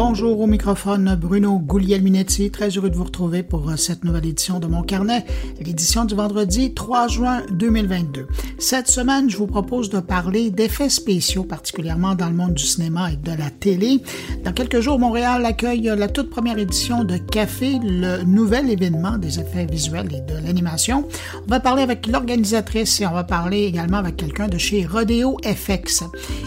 Bonjour au microphone, Bruno Guglielminetti. Très heureux de vous retrouver pour euh, cette nouvelle édition de Mon Carnet, l'édition du vendredi 3 juin 2022. Cette semaine, je vous propose de parler d'effets spéciaux, particulièrement dans le monde du cinéma et de la télé. Dans quelques jours, Montréal accueille la toute première édition de Café, le nouvel événement des effets visuels et de l'animation. On va parler avec l'organisatrice et on va parler également avec quelqu'un de chez Rodeo FX.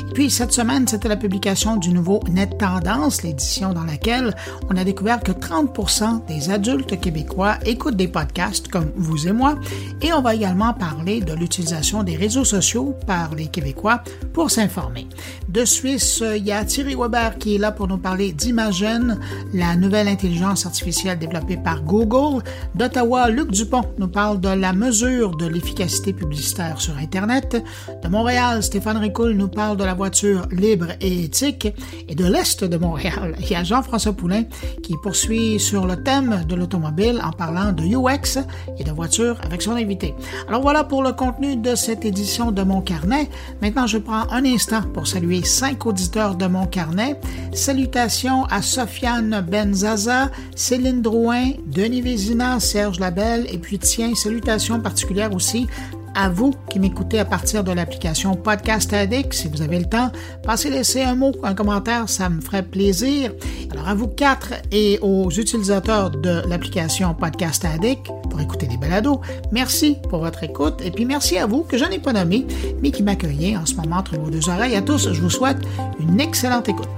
Et puis, cette semaine, c'était la publication du nouveau Net Tendance, dans laquelle on a découvert que 30 des adultes québécois écoutent des podcasts comme vous et moi, et on va également parler de l'utilisation des réseaux sociaux par les Québécois pour s'informer. De Suisse, il y a Thierry Weber qui est là pour nous parler d'Imagen, la nouvelle intelligence artificielle développée par Google. D'Ottawa, Luc Dupont nous parle de la mesure de l'efficacité publicitaire sur Internet. De Montréal, Stéphane Ricoul nous parle de la voiture libre et éthique. Et de l'Est de Montréal, il y a Jean-François Poulain qui poursuit sur le thème de l'automobile en parlant de UX et de voiture avec son invité. Alors voilà pour le contenu de cette édition de Mon Carnet. Maintenant, je prends un instant pour saluer cinq auditeurs de mon carnet. Salutations à Sofiane Benzaza, Céline Drouin, Denis Vézina, Serge Labelle, et puis tiens, salutations particulières aussi à vous qui m'écoutez à partir de l'application Podcast Addict. Si vous avez le temps, passez laisser un mot, un commentaire, ça me ferait plaisir. Alors à vous quatre et aux utilisateurs de l'application Podcast Addict pour écouter des balados, merci pour votre écoute et puis merci à vous que je n'ai pas nommé, mais qui m'accueillez en ce moment entre vos deux oreilles. À tous, je vous souhaite une excellente écoute.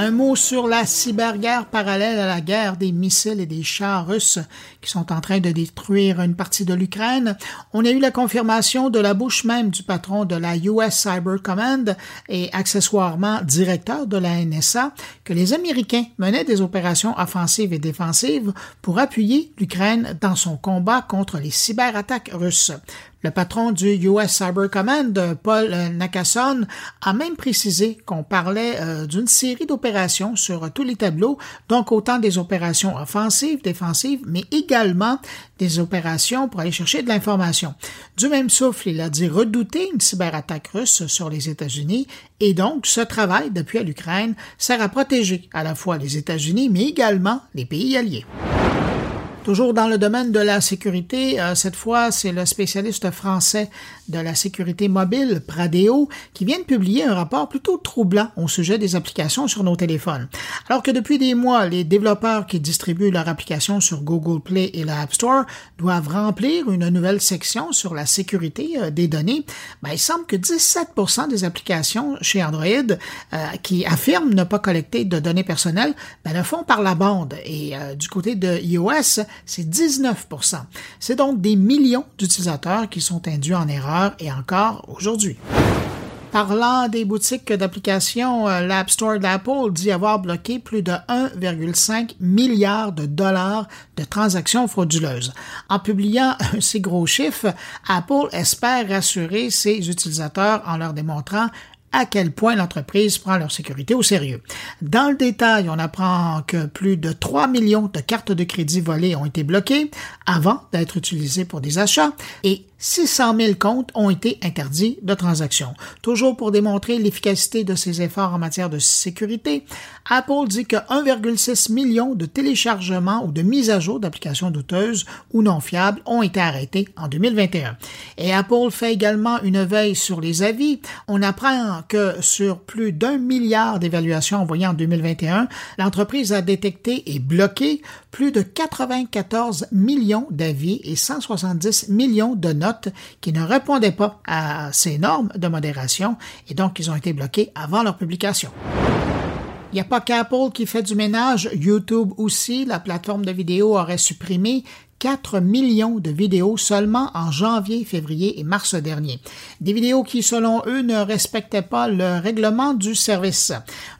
Un mot sur la cyberguerre parallèle à la guerre des missiles et des chars russes qui sont en train de détruire une partie de l'Ukraine. On a eu la confirmation de la bouche même du patron de la US Cyber Command et accessoirement directeur de la NSA que les Américains menaient des opérations offensives et défensives pour appuyer l'Ukraine dans son combat contre les cyberattaques russes. Le patron du US Cyber Command, Paul Nakasson, a même précisé qu'on parlait euh, d'une série d'opérations sur tous les tableaux, donc autant des opérations offensives, défensives, mais également des opérations pour aller chercher de l'information. Du même souffle, il a dit redouter une cyberattaque russe sur les États-Unis et donc ce travail depuis à l'Ukraine sert à protéger à la fois les États-Unis mais également les pays alliés. Toujours dans le domaine de la sécurité, euh, cette fois, c'est le spécialiste français de la sécurité mobile, Pradeo, qui vient de publier un rapport plutôt troublant au sujet des applications sur nos téléphones. Alors que depuis des mois, les développeurs qui distribuent leurs applications sur Google Play et l'App Store doivent remplir une nouvelle section sur la sécurité euh, des données, ben, il semble que 17% des applications chez Android euh, qui affirment ne pas collecter de données personnelles ben, le font par la bande. Et du côté de iOS, c'est 19% C'est donc des millions d'utilisateurs qui sont induits en erreur et encore aujourd'hui. Parlant des boutiques d'applications, euh, l'App Store d'Apple dit avoir bloqué plus de 1,5 milliard de dollars de transactions frauduleuses. En publiant ces gros chiffres, Apple espère rassurer ses utilisateurs en leur démontrant à quel point l'entreprise prend leur sécurité au sérieux. Dans le détail, on apprend que plus de 3 millions de cartes de crédit volées ont été bloquées avant d'être utilisées pour des achats et 600 000 comptes ont été interdits de transaction. Toujours pour démontrer l'efficacité de ses efforts en matière de sécurité, Apple dit que 1,6 million de téléchargements ou de mises à jour d'applications douteuses ou non fiables ont été arrêtés en 2021. Et Apple fait également une veille sur les avis. On apprend que sur plus d'un milliard d'évaluations envoyées en 2021, l'entreprise a détecté et bloqué plus de 94 millions d'avis et 170 millions de notes qui ne répondaient pas à ces normes de modération et donc ils ont été bloqués avant leur publication. Il n'y a pas qu'Apple qui fait du ménage, YouTube aussi, la plateforme de vidéo aurait supprimé 4 millions de vidéos seulement en janvier, février et mars dernier. Des vidéos qui, selon eux, ne respectaient pas le règlement du service.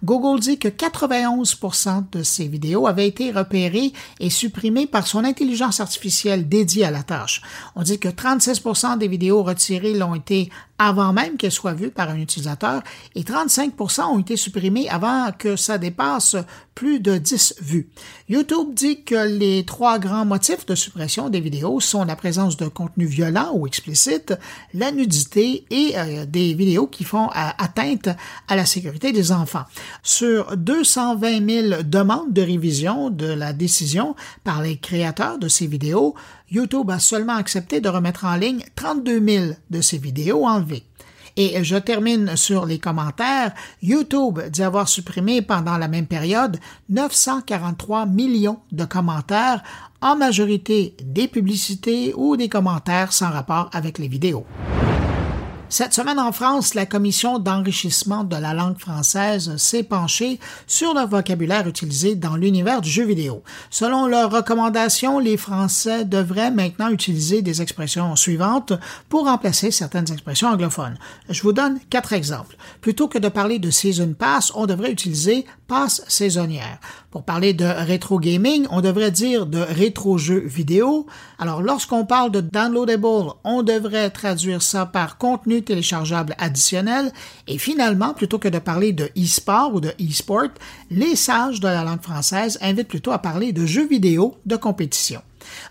Google dit que 91% de ces vidéos avaient été repérées et supprimées par son intelligence artificielle dédiée à la tâche. On dit que 36% des vidéos retirées l'ont été avant même qu'elle soit vue par un utilisateur et 35% ont été supprimés avant que ça dépasse plus de 10 vues. YouTube dit que les trois grands motifs de suppression des vidéos sont la présence de contenu violent ou explicite, la nudité et euh, des vidéos qui font euh, atteinte à la sécurité des enfants. Sur 220 000 demandes de révision de la décision par les créateurs de ces vidéos, YouTube a seulement accepté de remettre en ligne 32 000 de ces vidéos enlevées. Et je termine sur les commentaires. YouTube dit avoir supprimé pendant la même période 943 millions de commentaires, en majorité des publicités ou des commentaires sans rapport avec les vidéos. Cette semaine en France, la commission d'enrichissement de la langue française s'est penchée sur le vocabulaire utilisé dans l'univers du jeu vidéo. Selon leurs recommandations, les Français devraient maintenant utiliser des expressions suivantes pour remplacer certaines expressions anglophones. Je vous donne quatre exemples. Plutôt que de parler de season pass, on devrait utiliser passe saisonnière. Pour parler de rétro gaming, on devrait dire de rétro jeux vidéo. Alors lorsqu'on parle de downloadable, on devrait traduire ça par contenu téléchargeable additionnel. Et finalement, plutôt que de parler de e-sport ou de e-sport, les sages de la langue française invitent plutôt à parler de jeux vidéo de compétition.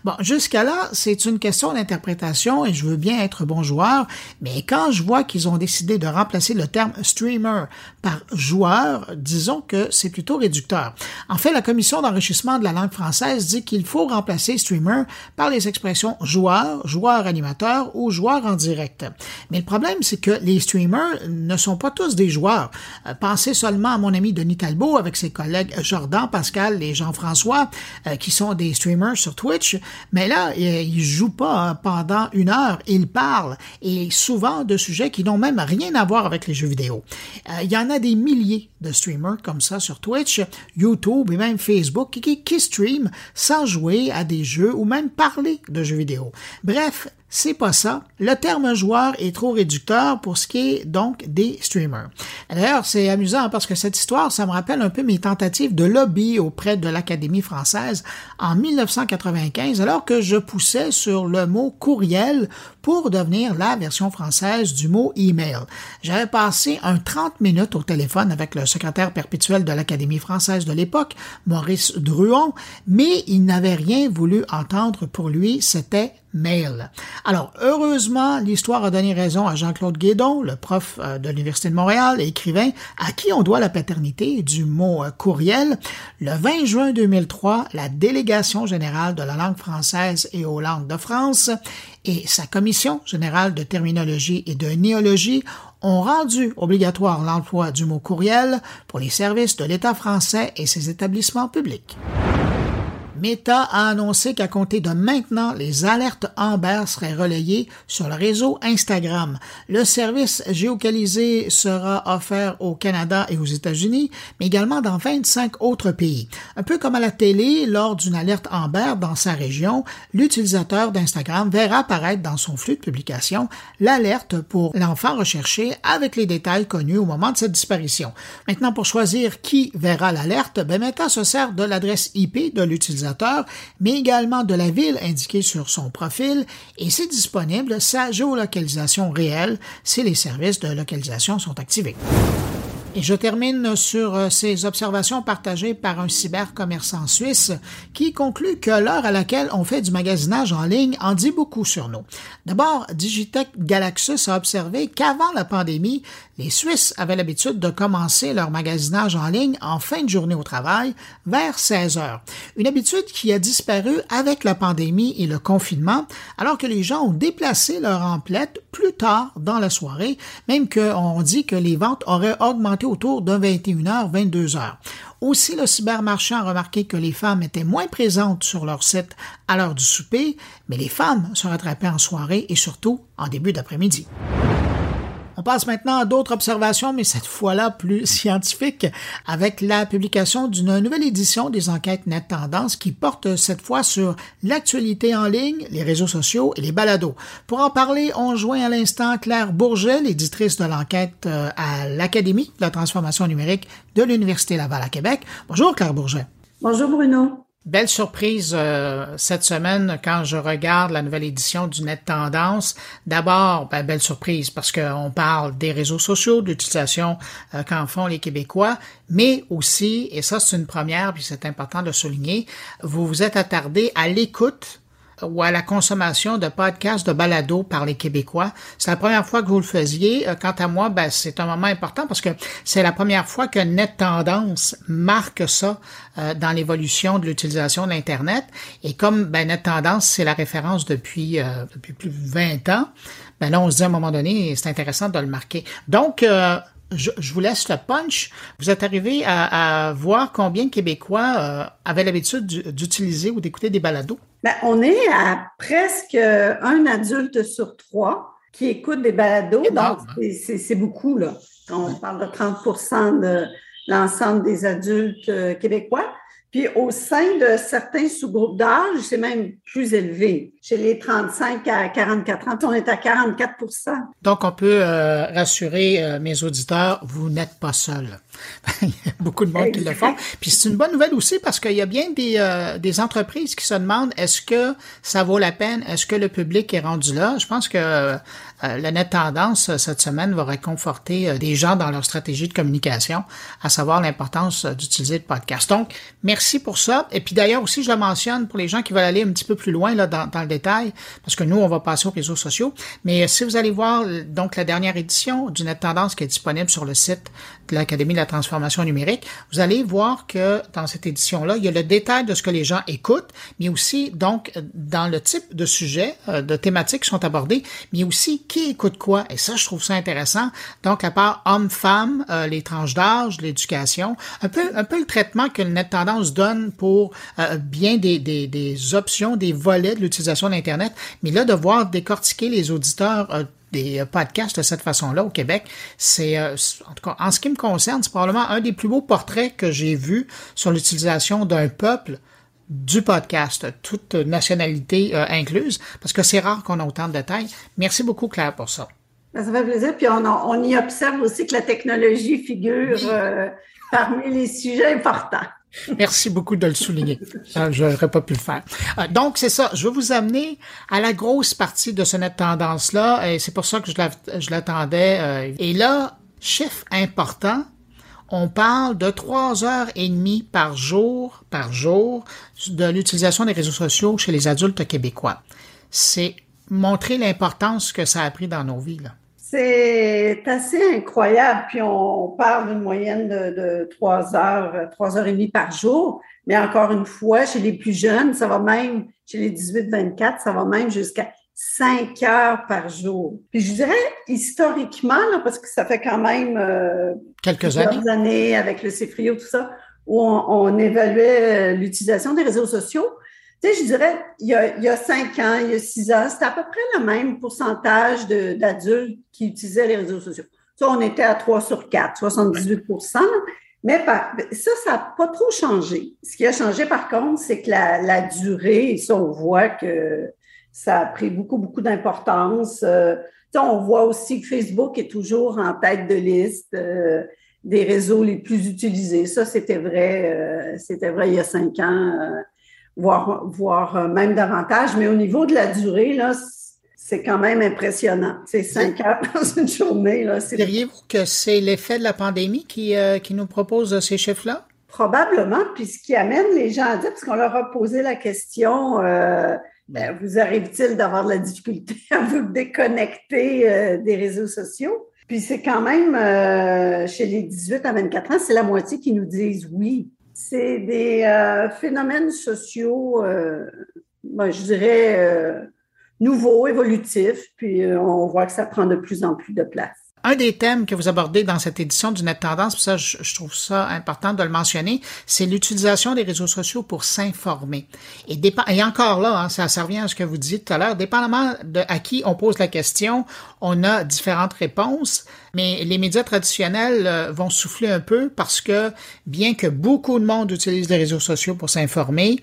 Bon, jusqu'à là, c'est une question d'interprétation et je veux bien être bon joueur, mais quand je vois qu'ils ont décidé de remplacer le terme streamer par joueur, disons que c'est plutôt réducteur. En fait, la commission d'enrichissement de la langue française dit qu'il faut remplacer streamer par les expressions joueur, joueur animateur ou joueur en direct. Mais le problème, c'est que les streamers ne sont pas tous des joueurs. Euh, pensez seulement à mon ami Denis Talbot avec ses collègues Jordan, Pascal et Jean-François, euh, qui sont des streamers sur Twitch mais là, il joue pas hein, pendant une heure, il parle, et souvent de sujets qui n'ont même rien à voir avec les jeux vidéo. Euh, il y en a des milliers de streamers comme ça sur Twitch, YouTube et même Facebook qui, qui streament sans jouer à des jeux ou même parler de jeux vidéo. Bref, c'est pas ça. Le terme joueur est trop réducteur pour ce qui est donc des streamers. D'ailleurs, c'est amusant parce que cette histoire, ça me rappelle un peu mes tentatives de lobby auprès de l'Académie française en 1995, alors que je poussais sur le mot courriel pour devenir la version française du mot email. J'avais passé un 30 minutes au téléphone avec le secrétaire perpétuel de l'Académie française de l'époque, Maurice Druon, mais il n'avait rien voulu entendre pour lui, c'était mail. Alors, heureusement, l'histoire a donné raison à Jean-Claude Guédon, le prof euh, de l'Université de Montréal et écrivain, à qui on doit la paternité du mot euh, courriel. Le 20 juin 2003, la Délégation générale de la langue française et aux langues de France et sa Commission générale de terminologie et de néologie ont rendu obligatoire l'emploi du mot courriel pour les services de l'État français et ses établissements publics. Meta a annoncé qu'à compter de maintenant, les alertes Amber seraient relayées sur le réseau Instagram. Le service géocalisé sera offert au Canada et aux États-Unis, mais également dans 25 autres pays. Un peu comme à la télé, lors d'une alerte Amber dans sa région, l'utilisateur d'Instagram verra apparaître dans son flux de publication l'alerte pour l'enfant recherché avec les détails connus au moment de sa disparition. Maintenant, pour choisir qui verra l'alerte, ben Meta se sert de l'adresse IP de l'utilisateur mais également de la ville indiquée sur son profil, et c'est disponible sa géolocalisation réelle si les services de localisation sont activés. Et je termine sur euh, ces observations partagées par un cybercommerçant suisse qui conclut que l'heure à laquelle on fait du magasinage en ligne en dit beaucoup sur nous. D'abord, Digitech Galaxus a observé qu'avant la pandémie, les Suisses avaient l'habitude de commencer leur magasinage en ligne en fin de journée au travail vers 16 heures. Une habitude qui a disparu avec la pandémie et le confinement, alors que les gens ont déplacé leur emplette plus tard dans la soirée, même qu'on dit que les ventes auraient augmenté autour de 21h, 22h. Aussi, le cybermarchand a remarqué que les femmes étaient moins présentes sur leur site à l'heure du souper, mais les femmes se rattrapaient en soirée et surtout en début d'après-midi. On passe maintenant à d'autres observations, mais cette fois-là plus scientifiques, avec la publication d'une nouvelle édition des enquêtes Net Tendance qui porte cette fois sur l'actualité en ligne, les réseaux sociaux et les balados. Pour en parler, on joint à l'instant Claire Bourget, l'éditrice de l'enquête euh, à l'Académie de la transformation numérique de l'Université Laval à Québec. Bonjour Claire Bourget. Bonjour Bruno. Belle surprise euh, cette semaine quand je regarde la nouvelle édition du Net Tendance. D'abord, ben, belle surprise parce qu'on parle des réseaux sociaux, de l'utilisation euh, qu'en font les Québécois, mais aussi, et ça c'est une première, puis c'est important de souligner, vous vous êtes attardé à l'écoute ou à la consommation de podcasts de balado par les Québécois. C'est la première fois que vous le faisiez. Euh, quant à moi, ben, c'est un moment important parce que c'est la première fois que Net Tendance marque ça euh, dans l'évolution de l'utilisation de l'Internet. Et comme ben, Net Tendance, c'est la référence depuis, euh, depuis plus de 20 ans, ben là, on se dit à un moment donné, c'est intéressant de le marquer. Donc, je, vous laisse le punch. Vous êtes arrivé à, voir combien de Québécois avaient l'habitude d'utiliser ou d'écouter des balados? Ben, on est à presque un adulte sur trois qui écoute des balados. Donc, hein? c'est beaucoup, là. On parle de 30% de l'ensemble des adultes euh, québécois. Puis au sein de certains sous-groupes d'âge, c'est même plus élevé. Chez les 35 à 44 ans, on est à 44 Donc, on peut euh, rassurer euh, mes auditeurs, vous n'êtes pas seuls. Il y a beaucoup de monde qui le font. Puis c'est une bonne nouvelle aussi parce qu'il y a bien des, euh, des entreprises qui se demandent est-ce que ça vaut la peine, est-ce que le public est rendu là? Je pense que euh, la nette tendance cette semaine va réconforter euh, des gens dans leur stratégie de communication, à savoir l'importance d'utiliser le podcast. Donc, merci pour ça. Et puis d'ailleurs aussi, je le mentionne pour les gens qui veulent aller un petit peu plus loin là, dans, dans le détail, parce que nous, on va passer aux réseaux sociaux. Mais si vous allez voir donc la dernière édition du Net Tendance qui est disponible sur le site l'Académie de la transformation numérique, vous allez voir que dans cette édition-là, il y a le détail de ce que les gens écoutent, mais aussi donc dans le type de sujet, euh, de thématiques qui sont abordées, mais aussi qui écoute quoi. Et ça, je trouve ça intéressant. Donc, à part hommes-femmes, euh, les tranches d'âge, l'éducation, un peu, un peu le traitement que le Net Tendance donne pour euh, bien des, des, des options, des volets de l'utilisation d'Internet, mais là, de voir décortiquer les auditeurs des euh, podcasts de cette façon-là au Québec. C'est, euh, en tout cas, en ce qui me concerne, c'est probablement un des plus beaux portraits que j'ai vu sur l'utilisation d'un peuple du podcast, toute nationalité euh, incluse, parce que c'est rare qu'on ait autant de détails. Merci beaucoup, Claire, pour ça. Ben, ça fait plaisir. Puis on, on y observe aussi que la technologie figure parmi les sujets importants. Merci beaucoup de le souligner. Je n'aurais pas pu le faire. Euh, donc, c'est ça. Je vais vous amener à la grosse partie de ce net tendance-là. Et c'est pour ça que je l'attendais. Euh. Et là, chiffre important, on parle de trois heures et demie par jour, par jour, de l'utilisation des réseaux sociaux chez les adultes québécois. C'est montrer l'importance que ça a pris dans nos vies. Là. C'est assez incroyable. Puis on parle d'une moyenne de, trois heures, trois heures et demie par jour. Mais encore une fois, chez les plus jeunes, ça va même, chez les 18-24, ça va même jusqu'à cinq heures par jour. Puis je dirais historiquement, parce que ça fait quand même euh, quelques années. années avec le CFRIO, tout ça, où on, on évaluait euh, l'utilisation des réseaux sociaux. Tu sais, je dirais, il y, a, il y a cinq ans, il y a six ans, c'était à peu près le même pourcentage d'adultes qui utilisaient les réseaux sociaux. Ça, on était à 3 sur 4, 78% mais ça, ça n'a pas trop changé. Ce qui a changé, par contre, c'est que la, la, durée, et ça, on voit que ça a pris beaucoup, beaucoup d'importance. Euh, on voit aussi que Facebook est toujours en tête de liste euh, des réseaux les plus utilisés. Ça, c'était vrai, euh, c'était vrai il y a cinq ans. Euh, voire, voire euh, même davantage. Mais au niveau de la durée, là, c'est quand même impressionnant. C'est cinq heures dans une journée. Là, Diriez-vous que c'est l'effet de la pandémie qui, euh, qui nous propose ces chiffres-là? Probablement, puis ce qui amène les gens à dire, parce qu'on leur a posé la question, euh, ben, vous arrive-t-il d'avoir de la difficulté à vous déconnecter des réseaux sociaux? Puis c'est quand même, chez les 18 à 24 ans, c'est la moitié qui nous disent oui c'est des euh, phénomènes sociaux, euh, ben, je dirais, euh, nouveaux, évolutifs, puis on voit que ça prend de plus en plus de place. Un des thèmes que vous abordez dans cette édition du Net Tendance, pour ça je, trouve ça important de le mentionner, c'est l'utilisation des réseaux sociaux pour s'informer. Et, encore là, hein, ça, ça revient à ce que vous disiez tout à l'heure, dépendamment de à qui on pose la question, on a différentes réponses, mais les médias traditionnels euh, vont souffler un peu parce que bien que beaucoup de monde utilise les réseaux sociaux pour s'informer,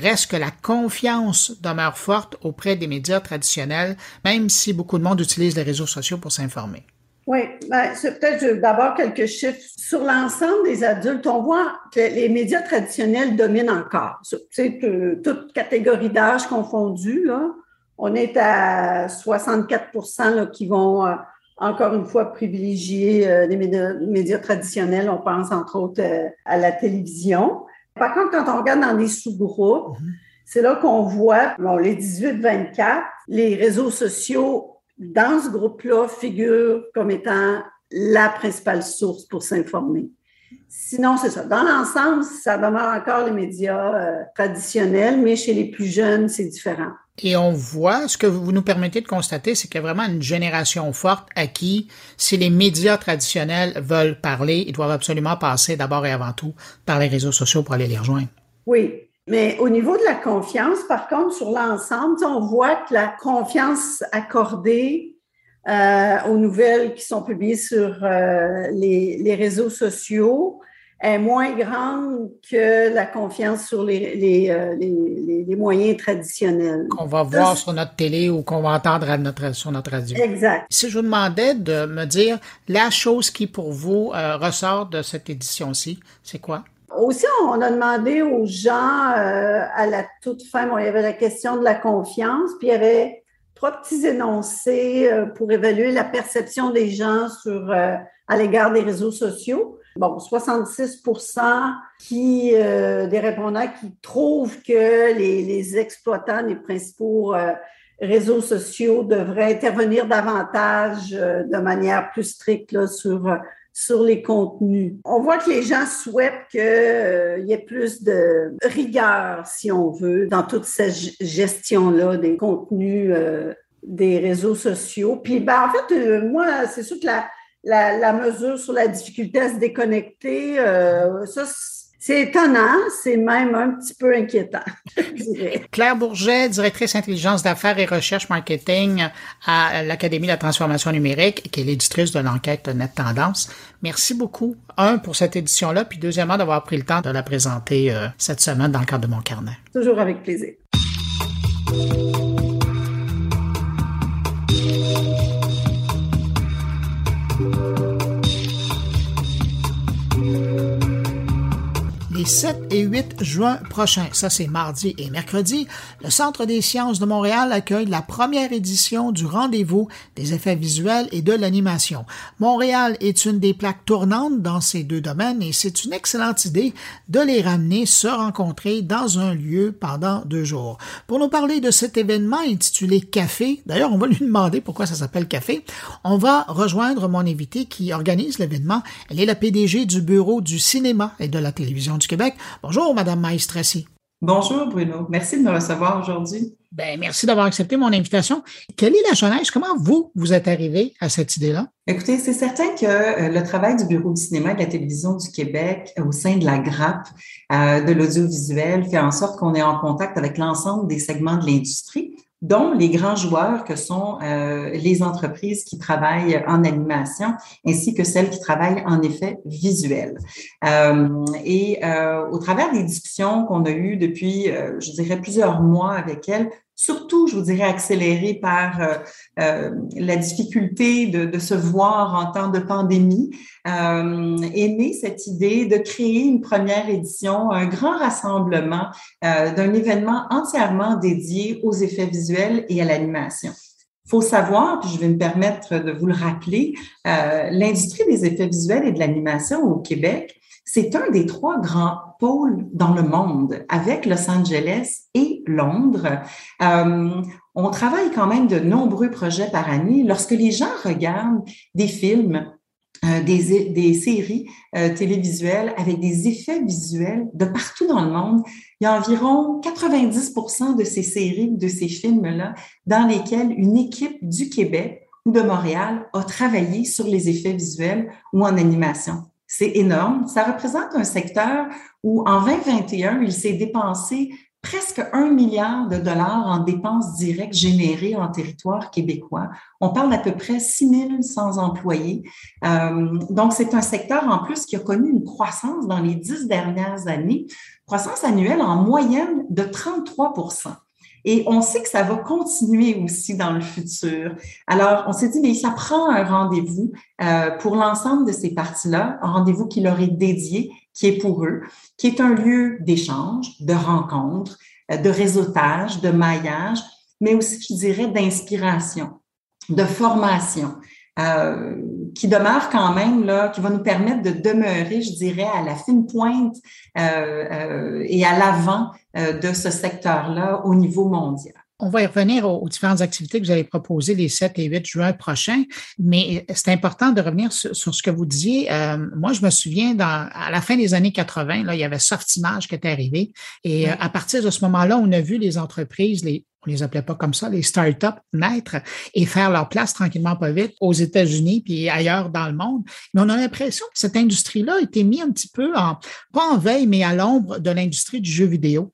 reste que la confiance demeure forte auprès des médias traditionnels, même si beaucoup de monde utilise les réseaux sociaux pour s'informer. Oui, ben, c'est peut-être d'abord quelques chiffres. Sur l'ensemble des adultes, on voit que les médias traditionnels dominent encore. C'est toute catégorie d'âge confondue. On est à 64% qui vont euh, encore une fois privilégier euh, les médias, traditionnels. On pense entre autres euh, à la télévision. Par contre, quand on regarde dans les sous-groupes, mm-hmm. c'est là qu'on voit bon, les 18-24, les réseaux sociaux dans ce groupe-là figurent comme étant la principale source pour s'informer. Sinon, c'est ça. Dans l'ensemble, ça demeure encore les médias euh, traditionnels, mais chez les plus jeunes, c'est différent. Et on voit, ce que vous nous permettez de constater, c'est qu'il y a vraiment une génération forte à qui, si les médias traditionnels veulent parler, ils doivent absolument passer d'abord et avant tout par les réseaux sociaux pour aller les rejoindre. Oui, mais au niveau de la confiance, par contre, sur l'ensemble, on voit que la confiance accordée euh, aux nouvelles qui sont publiées sur euh, les, réseaux sociaux est moins grande que la confiance sur les, les, euh, moyens traditionnels. Qu'on va voir sur notre télé ou qu'on va entendre notre, sur notre radio. Exact. Si je vous demandais de me dire la chose qui, pour vous, ressort de cette édition-ci, c'est quoi? Aussi, on a demandé aux gens euh, à la toute fin, il y avait la question de la confiance, puis il y avait trois petits énoncés euh, pour évaluer la perception des gens sur, euh, à l'égard des réseaux sociaux. Bon, 66% qui, des répondants qui trouvent que les, les exploitants les principaux réseaux sociaux devraient intervenir davantage de manière plus stricte là, sur sur les contenus. On voit que les gens souhaitent qu'il euh, y ait plus de rigueur, si on veut, dans toute cette gestion-là des contenus euh, des réseaux sociaux. Puis, ben, en fait, euh, moi, c'est sûr que la, mesure sur la difficulté à se déconnecter, ça, c'est étonnant, c'est même un petit peu inquiétant, Claire Bourget, directrice intelligence d'affaires et recherche marketing à l'Académie de la transformation numérique, qui est l'éditrice de l'enquête Net Tendance. Merci beaucoup, un, pour cette édition-là, puis deuxièmement, d'avoir pris le temps de la présenter euh, cette semaine dans le cadre de mon carnet. Toujours avec plaisir. Les 7 et 8 juin prochains, ça c'est mardi et mercredi, le Centre des sciences de Montréal accueille la première édition du rendez-vous des effets visuels et de l'animation. Montréal est une des plaques tournantes dans ces deux domaines et c'est une excellente idée de les ramener se rencontrer dans un lieu pendant deux jours. Pour nous parler de cet événement intitulé Café, d'ailleurs on va lui demander pourquoi ça s'appelle Café, on va rejoindre mon invité qui organise l'événement. Elle est la PDG du Bureau du cinéma et de la télévision du Québec. Bonjour, Madame Maestrassi. Bonjour, Bruno. Merci de me recevoir aujourd'hui. Ben, merci d'avoir accepté mon invitation. Quelle est la genèse? Comment vous, vous êtes arrivé à cette idée-là? Écoutez, c'est certain que euh, le travail du Bureau du cinéma et de la télévision du Québec au sein de la grappe euh, de l'audiovisuel fait en sorte qu'on est en contact avec l'ensemble des segments de l'industrie dont les grands joueurs que sont euh, les entreprises qui travaillent en animation ainsi que celles qui travaillent en effet visuel. Euh, et euh, au travers des discussions qu'on a eues depuis, je dirais, plusieurs mois avec elles, surtout, je vous dirais, accéléré par euh, euh, la difficulté de, se voir en temps de pandémie, euh, est née cette idée de créer une première édition, un grand rassemblement euh, d'un événement entièrement dédié aux effets visuels et à l'animation. Faut savoir, puis je vais me permettre de vous le rappeler, l'industrie des effets visuels et de l'animation au Québec c'est un des trois grands pôles dans le monde avec Los Angeles et Londres. Euh, on travaille quand même de nombreux projets par année. Lorsque les gens regardent des films, euh, des, séries euh, télévisuelles avec des effets visuels de partout dans le monde. Il y a environ 90% de ces séries, de ces films-là, dans lesquels une équipe du Québec ou de Montréal a travaillé sur les effets visuels ou en animation. C'est énorme. Ça représente un secteur où en 2021, il s'est dépensé presque un milliard de dollars en dépenses directes générées en territoire québécois. On parle d'à peu près 6100 employés. Euh, donc, c'est un secteur en plus qui a connu une croissance dans les dix dernières années, croissance annuelle en moyenne de 33 Et on sait que ça va continuer aussi dans le futur. Alors, on s'est dit, mais ça prend un rendez-vous euh, pour l'ensemble de ces parties-là, un rendez-vous qui leur est dédié, qui est pour eux, qui est un lieu d'échange, de rencontre, euh, de réseautage, de maillage, mais aussi, je dirais, d'inspiration, de formation. Euh, qui demeure quand même là, qui va nous permettre de demeurer, je dirais, à la fine pointe euh, euh, et à l'avant de ce secteur-là au niveau mondial. On va y revenir aux, différentes activités que vous allez proposer les 7 et 8 juin prochains, mais c'est important de revenir sur, ce que vous disiez. Euh, moi, je me souviens, dans, à la fin des années 80, là, il y avait Sortimage qui était arrivé. Et euh, à partir de ce moment-là, on a vu les entreprises, les, on les appelait pas comme ça, les startups naître et faire leur place tranquillement pas vite aux États-Unis puis ailleurs dans le monde. Mais on a l'impression que cette industrie-là a été mise un petit peu en, pas en veille, mais à l'ombre de l'industrie du jeu vidéo.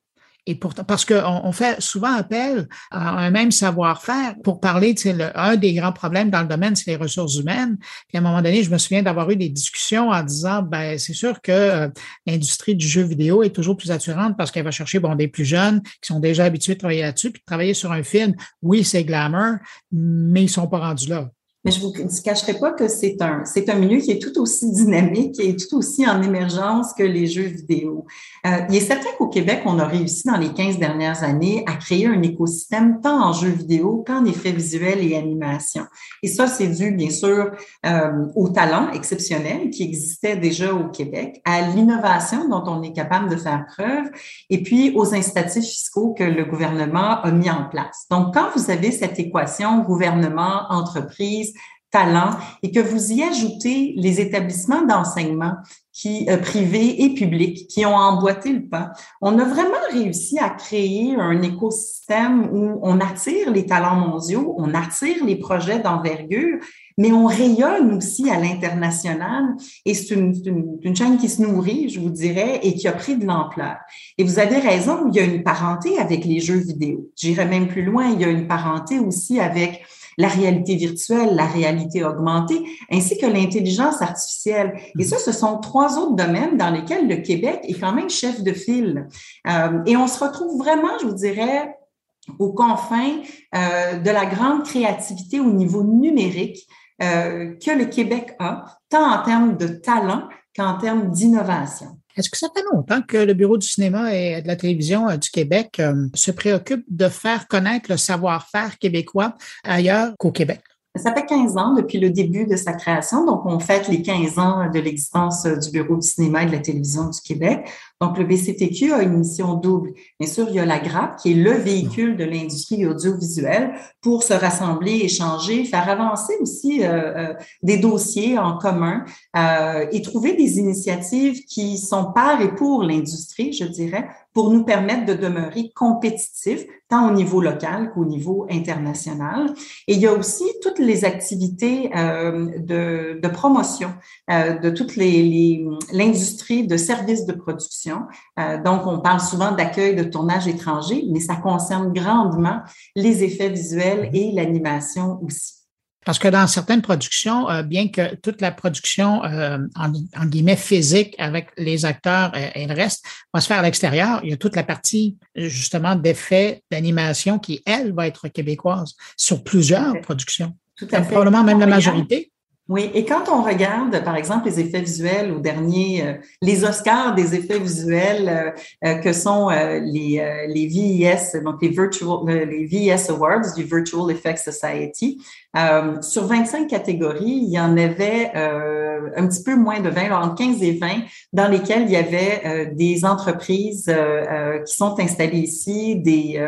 Et pourtant, parce qu'on on fait souvent appel à un même savoir-faire pour parler, tu sais, un des grands problèmes dans le domaine, c'est les ressources humaines. Puis à un moment donné, je me souviens d'avoir eu des discussions en disant, ben c'est sûr que euh, l'industrie du jeu vidéo est toujours plus attirante parce qu'elle va chercher bon des plus jeunes qui sont déjà habitués à travailler là-dessus, puis travailler sur un film. Oui, c'est glamour, mais ils sont pas rendus là. Mais je vous cacherai pas que c'est un, c'est un milieu qui est tout aussi dynamique et tout aussi en émergence que les jeux vidéo. Euh, il est certain qu'au Québec, on a réussi dans les 15 dernières années à créer un écosystème tant en jeux vidéo qu'en effets visuels et animation. Et ça, c'est dû, bien sûr, euh, au talent exceptionnel qui existait déjà au Québec, à l'innovation dont on est capable de faire preuve, et puis aux incitatifs fiscaux que le gouvernement a mis en place. Donc, quand vous avez cette équation gouvernement-entreprise, talent et que vous y ajoutez les établissements d'enseignement qui euh, privés et publics qui ont emboîté le pas, on a vraiment réussi à créer un écosystème où on attire les talents mondiaux, on attire les projets d'envergure, mais on rayonne aussi à l'international et c'est une, une, une, chaîne qui se nourrit, je vous dirais, et qui a pris de l'ampleur. Et vous avez raison, il y a une parenté avec les jeux vidéo. J'irais même plus loin, il y a une parenté aussi avec la réalité virtuelle, la réalité augmentée, ainsi que l'intelligence artificielle. Et ça, ce sont trois autres domaines dans lesquels le Québec est quand même chef de file. Euh, et on se retrouve vraiment, je vous dirais, aux confins euh, de la grande créativité au niveau numérique euh, que le Québec a, tant en termes de talent qu'en termes d'innovation. Est-ce que ça fait longtemps que le Bureau du cinéma et de la télévision euh, du Québec euh, se préoccupe de faire connaître le savoir-faire québécois ailleurs qu'au Québec? Ça fait 15 ans depuis le début de sa création. Donc, on fête les 15 ans de l'existence du Bureau du cinéma et de la télévision du Québec. Donc, le BCTQ a une mission double. Bien sûr, il y a la GRAP, qui est le véhicule de l'industrie audiovisuelle pour se rassembler, échanger, faire avancer aussi euh, euh, des dossiers en commun euh, et trouver des initiatives qui sont par et pour l'industrie, je dirais, pour nous permettre de demeurer compétitifs, tant au niveau local qu'au niveau international. Et il y a aussi toutes les activités euh, de, de, promotion euh, de toute l'industrie les, de services de production euh, donc, on parle souvent d'accueil de tournage étranger, mais ça concerne grandement les effets visuels et l'animation aussi. Parce que dans certaines productions, euh, bien que toute la production, euh, en, guillemets, physique avec les acteurs et, le reste va se faire à l'extérieur, il y a toute la partie, justement, d'effets d'animation qui, elle, va être québécoise sur plusieurs productions. Tout à fait. Probablement même la majorité. Oui, et quand on regarde, par exemple, les effets visuels au dernier, euh, les Oscars des effets visuels euh, euh, que sont les, les VES, donc les Virtual, les VES Awards du Virtual Effects Society, sur 25 catégories, il y en avait un petit peu moins de 20, entre 15 et 20, dans lesquelles il y avait des entreprises qui sont installées ici, des,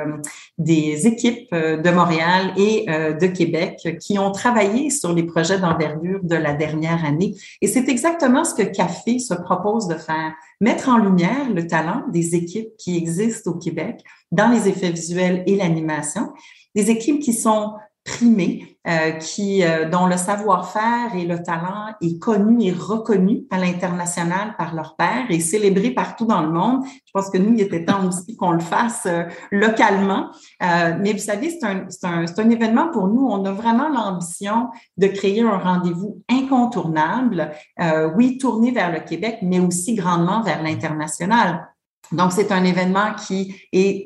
des équipes de Montréal et de Québec qui ont travaillé sur les projets d'envergure de la dernière année. Et c'est exactement ce que Café se propose de faire, mettre en lumière le talent des équipes qui existent au Québec dans les effets visuels et l'animation, des équipes qui sont primés, euh, qui, euh, dont le savoir-faire et le talent est connu et reconnu à l'international par leurs pairs et célébré partout dans le monde. Je pense que nous, il était temps aussi qu'on le fasse euh, localement. mais vous savez, c'est un, un, un événement pour nous. On a vraiment l'ambition de créer un rendez-vous incontournable, oui, tourné vers le Québec, mais aussi grandement vers l'international Donc, c'est un événement qui est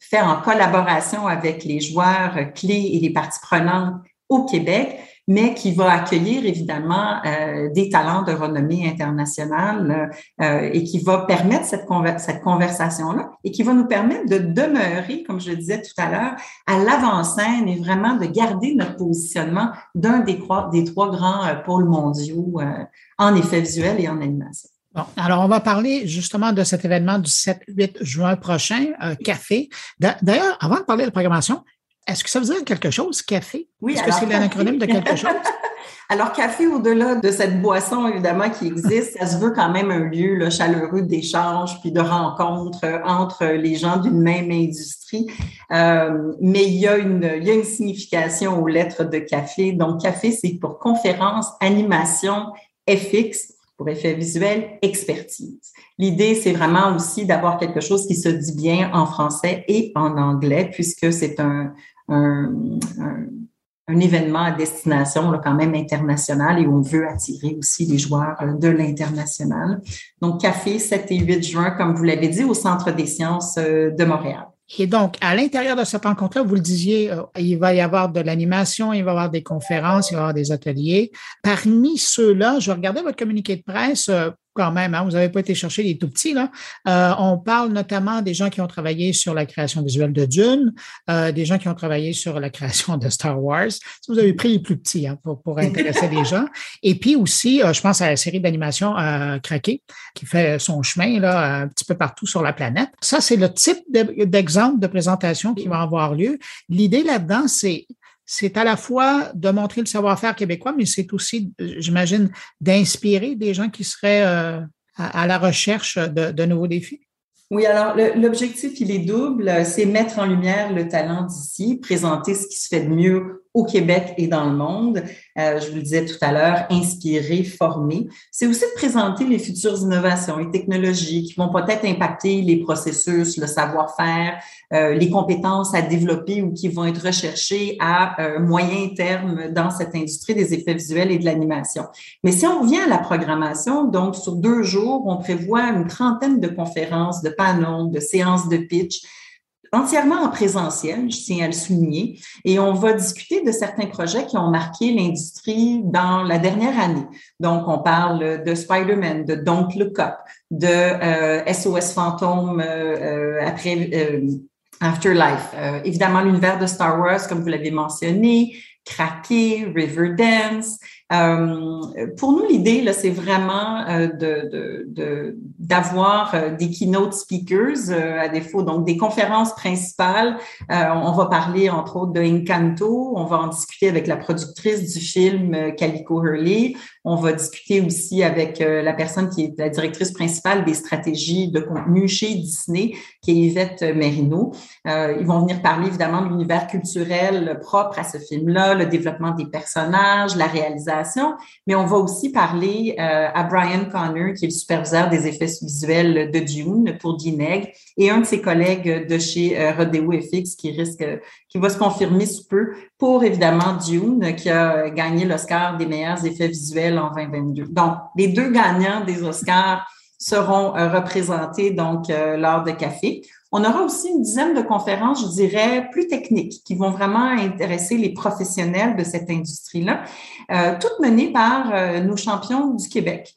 fait en collaboration avec les joueurs clés et les parties prenantes au Québec mais qui va accueillir évidemment euh, des talents de renommée internationale euh, et qui va permettre cette, cette conversation-là et qui va nous permettre de demeurer, comme je le disais tout à l'heure, à l'avant-scène et vraiment de garder notre positionnement d'un des, des, trois grands euh, pôles mondiaux en effet visuel et en animation. Bon, alors on va parler justement de cet événement du 7-8 juin prochain, Café. D'ailleurs, avant de parler de la programmation, est-ce que ça veut dire quelque chose, café? Oui. Est-ce que c'est l'acronyme de quelque chose? alors, café, au-delà de cette boisson, évidemment, qui existe, ça se veut quand même un lieu là, chaleureux d'échange puis de rencontre entre les gens d'une même industrie. Euh, mais il y, a une, il y a une signification aux lettres de café. Donc, café, c'est pour conférence, animation, FX, pour effet visuel, expertise. L'idée, c'est vraiment aussi d'avoir quelque chose qui se dit bien en français et en anglais, puisque c'est un, un, événement à destination là, quand même international et on veut attirer aussi les joueurs euh, de l'international. Donc, café 7 et 8 juin, comme vous l'avez dit, au Centre des sciences euh, de Montréal. Et donc, à l'intérieur de cette rencontre-là, vous le disiez, euh, il va y avoir de l'animation, il va y avoir des conférences, il va y avoir des ateliers. Parmi ceux-là, je regardais votre communiqué de presse quand même, hein, vous n'avez pas été chercher les tout petits. Là. Euh, on parle notamment des gens qui ont travaillé sur la création visuelle de Dune, euh, des gens qui ont travaillé sur la création de Star Wars. Vous avez pris les plus petits hein, pour, intéresser les gens. Et puis aussi, euh, je pense à la série d'animation Craqué, qui fait son chemin là, un petit peu partout sur la planète. Ça, c'est le type d'exemple de présentation qui va avoir lieu. L'idée là-dedans, c'est c'est à la fois de montrer le savoir-faire québécois, mais c'est aussi, j'imagine, d'inspirer des gens qui seraient euh, à, la recherche de, de nouveaux défis. Oui, alors l'objectif, il est double. C'est mettre en lumière le talent d'ici, présenter ce qui se fait de mieux au Québec et dans le monde. Euh, je vous le disais tout à l'heure, inspirer, former. C'est aussi de présenter les futures innovations et technologies qui vont peut-être impacter les processus, le savoir-faire, euh, les compétences à développer ou qui vont être recherchées à euh, moyen terme dans cette industrie des effets visuels et de l'animation. Mais si on revient à la programmation, donc sur deux jours, on prévoit une trentaine de conférences, de panneaux, de séances de pitch entièrement en présentiel, je tiens à le souligner, et on va discuter de certains projets qui ont marqué l'industrie dans la dernière année. Donc, on parle de Spider-Man, de Don't Look Up, de SOS euh, Fantôme euh, euh, après Afterlife, évidemment l'univers de Star Wars, comme vous l'avez mentionné, Craquer, Riverdance, pour nous, l'idée, c'est vraiment euh, de, d'avoir euh, des keynote speakers à défaut, donc des conférences principales. on va parler, entre autres, de Encanto. On va en discuter avec la productrice du film, Calico Hurley. On va discuter aussi avec la personne qui est la directrice principale des stratégies de contenu chez Disney, qui est Yvette Merino. ils vont venir parler, évidemment, de l'univers culturel propre à ce film-là, le développement des personnages, la réalisation mais on va aussi parler euh, à Brian Connor, qui est le superviseur des effets visuels de Dune pour Dineg, et un de ses collègues de chez euh, Rodeo FX qui risque, qui va se confirmer sous peu pour évidemment Dune, qui a gagné l'Oscar des meilleurs effets visuels en 2022. Donc, les deux gagnants des Oscars seront euh, représentés donc lors de café. On aura aussi une dizaine de conférences, je dirais, plus techniques, qui vont vraiment intéresser les professionnels de cette industrie-là, euh, toutes menées par euh, nos champions du Québec.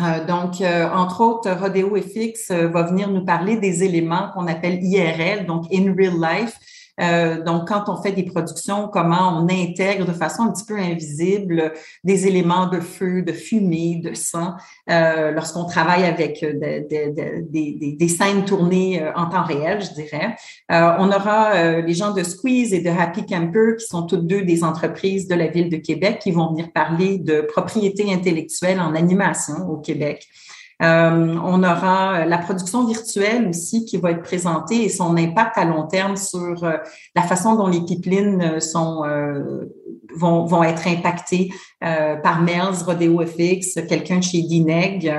Euh, donc, entre autres, Rodeo FX va venir nous parler des éléments qu'on appelle IRL, donc in real life, euh, donc, quand on fait des productions, comment on intègre de façon un petit peu invisible des éléments de feu, de fumée, de sang, euh, lorsqu'on travaille avec euh, des, scènes tournées en temps réel, je dirais. on aura les gens de Squeeze et de Happy Camper, qui sont toutes deux des entreprises de la ville de Québec, qui vont venir parler de propriété intellectuelle en animation au Québec. Euh, on aura la production virtuelle aussi qui va être présentée et son impact à long terme sur euh, la façon dont les pipelines euh, sont vont, vont être impactées par Mel's, Rodeo FX, quelqu'un chez Dineg.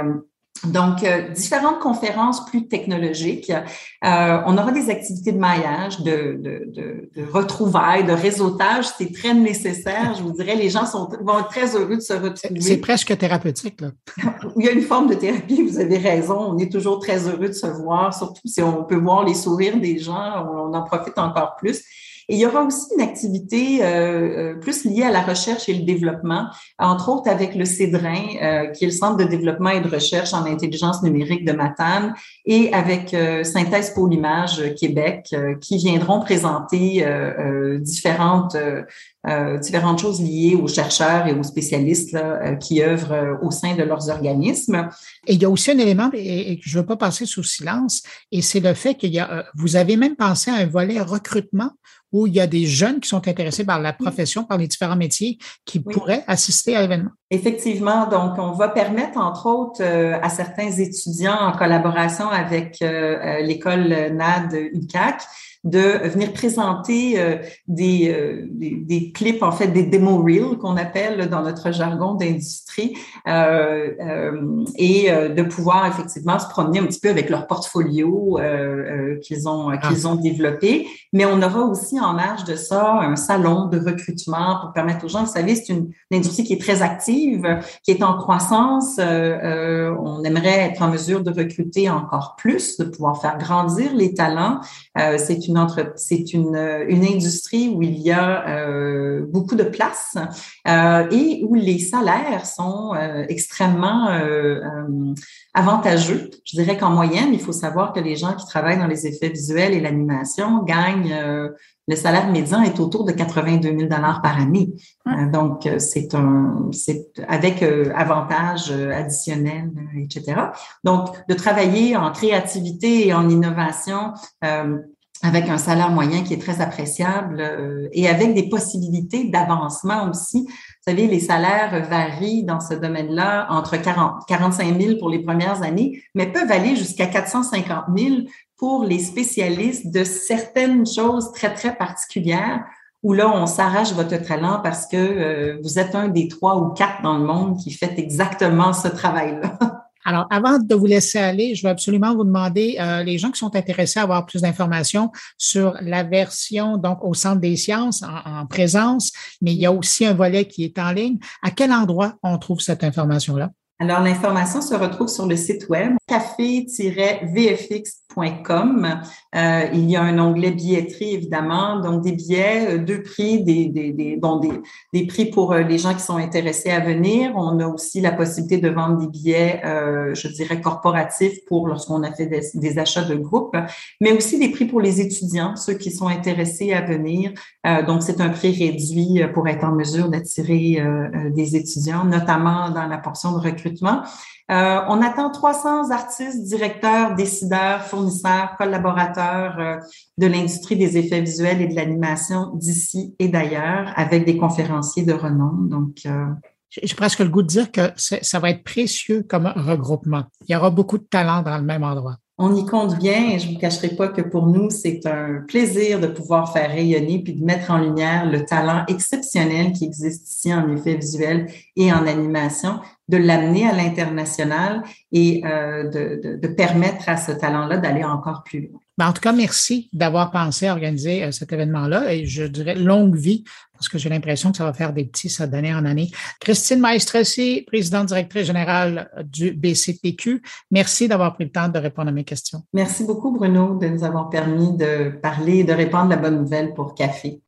Donc, euh, différentes conférences plus technologiques. Euh, on aura des activités de maillage, de, de, de, de retrouvailles, de réseautage. C'est très nécessaire. Je vous dirais, les gens sont, vont être très heureux de se retrouver. C'est presque thérapeutique. Là. Il y a une forme de thérapie, vous avez raison. On est toujours très heureux de se voir, surtout si on peut voir les sourires des gens, on en profite encore plus. Et il y aura aussi une activité euh, euh, plus liée à la recherche et le développement, entre autres avec le CEDRIN, euh, qui est le Centre de développement et de recherche en intelligence numérique de Matane, et avec Synthèse pour l'image Québec, qui viendront présenter différentes différentes choses liées aux chercheurs et aux spécialistes là, qui œuvrent au sein de leurs organismes. Et il y a aussi un élément et, que je ne veux pas passer sous silence, et c'est le fait qu'il y a, vous avez même pensé à un volet recrutement où il y a des jeunes qui sont intéressés par la profession, par les différents métiers, qui pourraient assister à l'événement. Effectivement, donc on va permettre, entre autres, euh, à certains étudiants en collaboration avec euh, euh, l'école NAD UCAC, de venir présenter euh, des, euh, des, des, clips, en fait, des demo reels qu'on appelle dans notre jargon d'industrie, euh, et de pouvoir effectivement se promener un petit peu avec leur portfolio qu'ils ont ah. qu'ils ont développé. Mais on aura aussi en marge de ça un salon de recrutement pour permettre aux gens, vous savez, c'est une, une, industrie qui est très active, qui est en croissance. on aimerait être en mesure de recruter encore plus, de pouvoir faire grandir les talents. c'est une c'est une, une industrie où il y a euh, beaucoup de place euh, et où les salaires sont euh, extrêmement avantageux. Je dirais qu'en moyenne, il faut savoir que les gens qui travaillent dans les effets visuels et l'animation gagnent le salaire médian est autour de 82 000 dollars par année. donc, c'est un, c'est avec avantages additionnels, etc. Donc, de travailler en créativité et en innovation avec un salaire moyen qui est très appréciable euh, et avec des possibilités d'avancement aussi. Vous savez, les salaires varient dans ce domaine-là entre 40, 45 000 pour les premières années, mais peuvent aller jusqu'à 450 000 pour les spécialistes de certaines choses très, très particulières où là, on s'arrache votre talent parce que euh, vous êtes un des trois ou quatre dans le monde qui fait exactement ce travail-là. Alors, avant de vous laisser aller, je veux absolument vous demander, euh, les gens qui sont intéressés à avoir plus d'informations sur la version, donc au Centre des sciences en, présence, mais il y a aussi un volet qui est en ligne. À quel endroit on trouve cette information-là? Alors, l'information se retrouve sur le site web café-vfx.com. Euh, il y a un onglet billetterie, évidemment, donc des billets, euh, deux prix, des, des, des, bon, des, des prix pour euh, les gens qui sont intéressés à venir. On a aussi la possibilité de vendre des billets, je dirais, corporatifs pour lorsqu'on a fait des, achats de groupe, mais aussi des prix pour les étudiants, ceux qui sont intéressés à venir. Donc, c'est un prix réduit pour être en mesure d'attirer des étudiants, notamment dans la portion de recrutement. Euh, on attend 300 artistes, directeurs, décideurs, fournisseurs, collaborateurs euh, de l'industrie des effets visuels et de l'animation d'ici et d'ailleurs, avec des conférenciers de renom. Donc, euh, j'ai presque le goût de dire que ça va être précieux comme regroupement. Il y aura beaucoup de talents dans le même endroit. On y compte bien et je ne vous cacherai pas que pour nous, c'est un plaisir de pouvoir faire rayonner puis de mettre en lumière le talent exceptionnel qui existe ici en effet visuel et en animation, de l'amener à l'international et euh, de, de, permettre à ce talent-là d'aller encore plus loin. Ben, en tout cas, merci d'avoir pensé à organiser euh, cet événement-là et je dirais longue vie parce que j'ai l'impression que ça va faire des petits ça d'année en année. Christine Maestrossi, présidente directrice générale du BCPQ, merci d'avoir pris le temps de répondre à mes questions. Merci beaucoup, Bruno, de nous avoir permis de parler et de répondre la bonne nouvelle pour Café.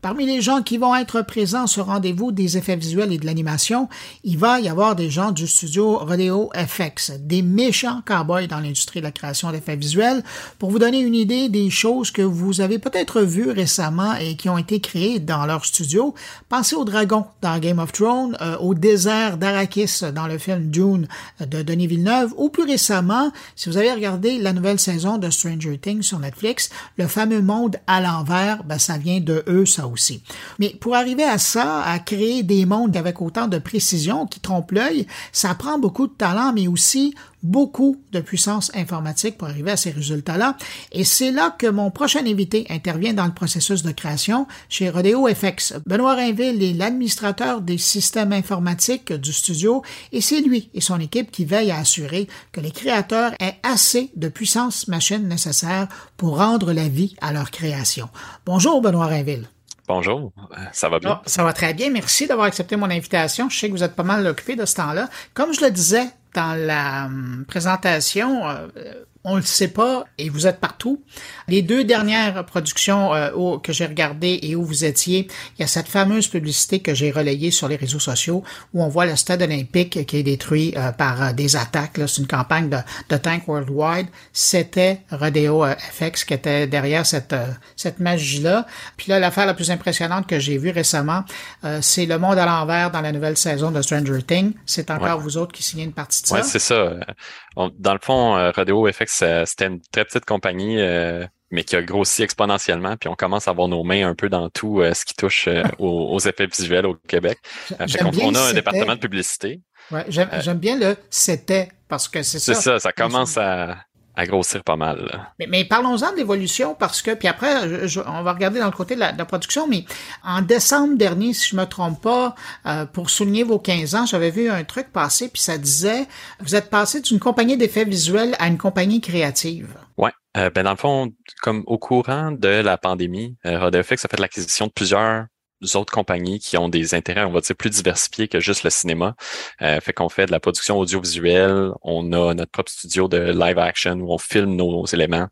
Parmi les gens qui vont être présents sur rendez-vous des effets visuels et de l'animation, il va y avoir des gens du studio Rodeo FX, des méchants cowboys dans l'industrie de la création d'effets visuels. Pour vous donner une idée des choses que vous avez peut-être vues récemment et qui ont été créées dans leur studio, pensez au dragon dans Game of Thrones, euh, au désert d'Arakis dans le film Dune de Denis Villeneuve, ou plus récemment, si vous avez regardé la nouvelle saison de Stranger Things sur Netflix, le fameux monde à l'envers, ben, ça vient de eux, ça Mais pour arriver à ça, à créer des mondes avec autant de précision qui trompent l'œil, ça prend beaucoup de talent, mais aussi beaucoup de puissance informatique pour arriver à ces résultats-là. Et c'est là que mon prochain invité intervient dans le processus de création chez Rodeo FX. Benoît Rainville est l'administrateur des systèmes informatiques du studio et c'est lui et son équipe qui veillent à assurer que les créateurs aient assez de puissance machine nécessaire pour rendre la vie à leur création. Bonjour Benoît Rainville. Bonjour, ça va bien? Ça va très bien. Merci d'avoir accepté mon invitation. Je sais que vous êtes pas mal occupé de ce temps-là. Comme je le disais dans la hum, présentation, euh, on le sait pas et vous êtes partout. Les deux dernières productions euh, que j'ai regardées et où vous étiez, il y a cette fameuse publicité que j'ai relayée sur les réseaux sociaux où on voit le stade olympique qui est détruit euh, par euh, des attaques. C'est une campagne de, de Tank Worldwide. C'était Rodeo FX qui était derrière cette, cette magie-là. Puis là, l'affaire la plus impressionnante que j'ai vue récemment, c'est Le Monde à l'envers dans la nouvelle saison de Stranger Things. C'est encore vous autres qui signez une partie de ça? Oui, c'est ça. dans le fond, Rodeo FX c'était une très petite compagnie, euh, mais qui a grossi exponentiellement. Puis on commence à avoir nos mains un peu dans tout euh, ce qui touche euh, aux, effets visuels au Québec. on, a un département de publicité. Ouais, j'aime bien le c'était parce que c'est ça. C'est ça, ça commence à, à grossir pas mal. Mais, parlons-en de l'évolution parce que, puis après, on va regarder dans le côté de la, production, mais en décembre dernier, si je me trompe pas, euh, pour souligner vos 15 ans, j'avais vu un truc passer, puis ça disait, vous êtes passé d'une compagnie d'effets visuels à une compagnie créative. Ouais. Euh, ben dans le fond, comme au courant de la pandémie, euh, a fait l'acquisition de plusieurs autres compagnies qui ont des intérêts, on va dire, plus diversifiés que juste le cinéma. Euh, fait qu'on fait de la production audiovisuelle, on a notre propre studio de live action où on filme nos éléments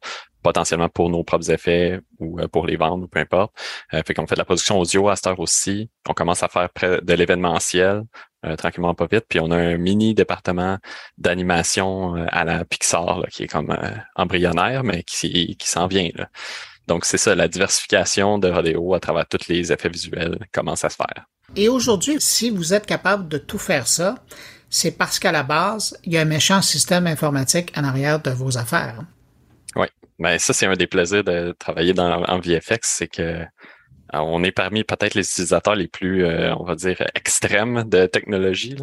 potentiellement pour nos propres effets ou euh, pour les vendre ou peu importe. Euh, fait qu'on fait de la production audio à cette heure aussi. On commence à faire de l'événementiel, euh, tranquillement pas vite. Puis on a un mini département d'animation à la Pixar qui est comme embryonnaire, mais qui, qui s'en vient. Là. Donc, c'est ça, la diversification de Rodeo à travers tous les effets visuels commence à se faire. Et aujourd'hui, si vous êtes capable de tout faire ça, c'est parce qu'à la base, il y a un méchant système informatique en arrière de vos affaires. Oui, mais ben, ça, c'est un des plaisirs de travailler dans, en VFX, c'est que euh, on est parmi peut-être les utilisateurs les plus, euh, on va dire, extrêmes de technologie.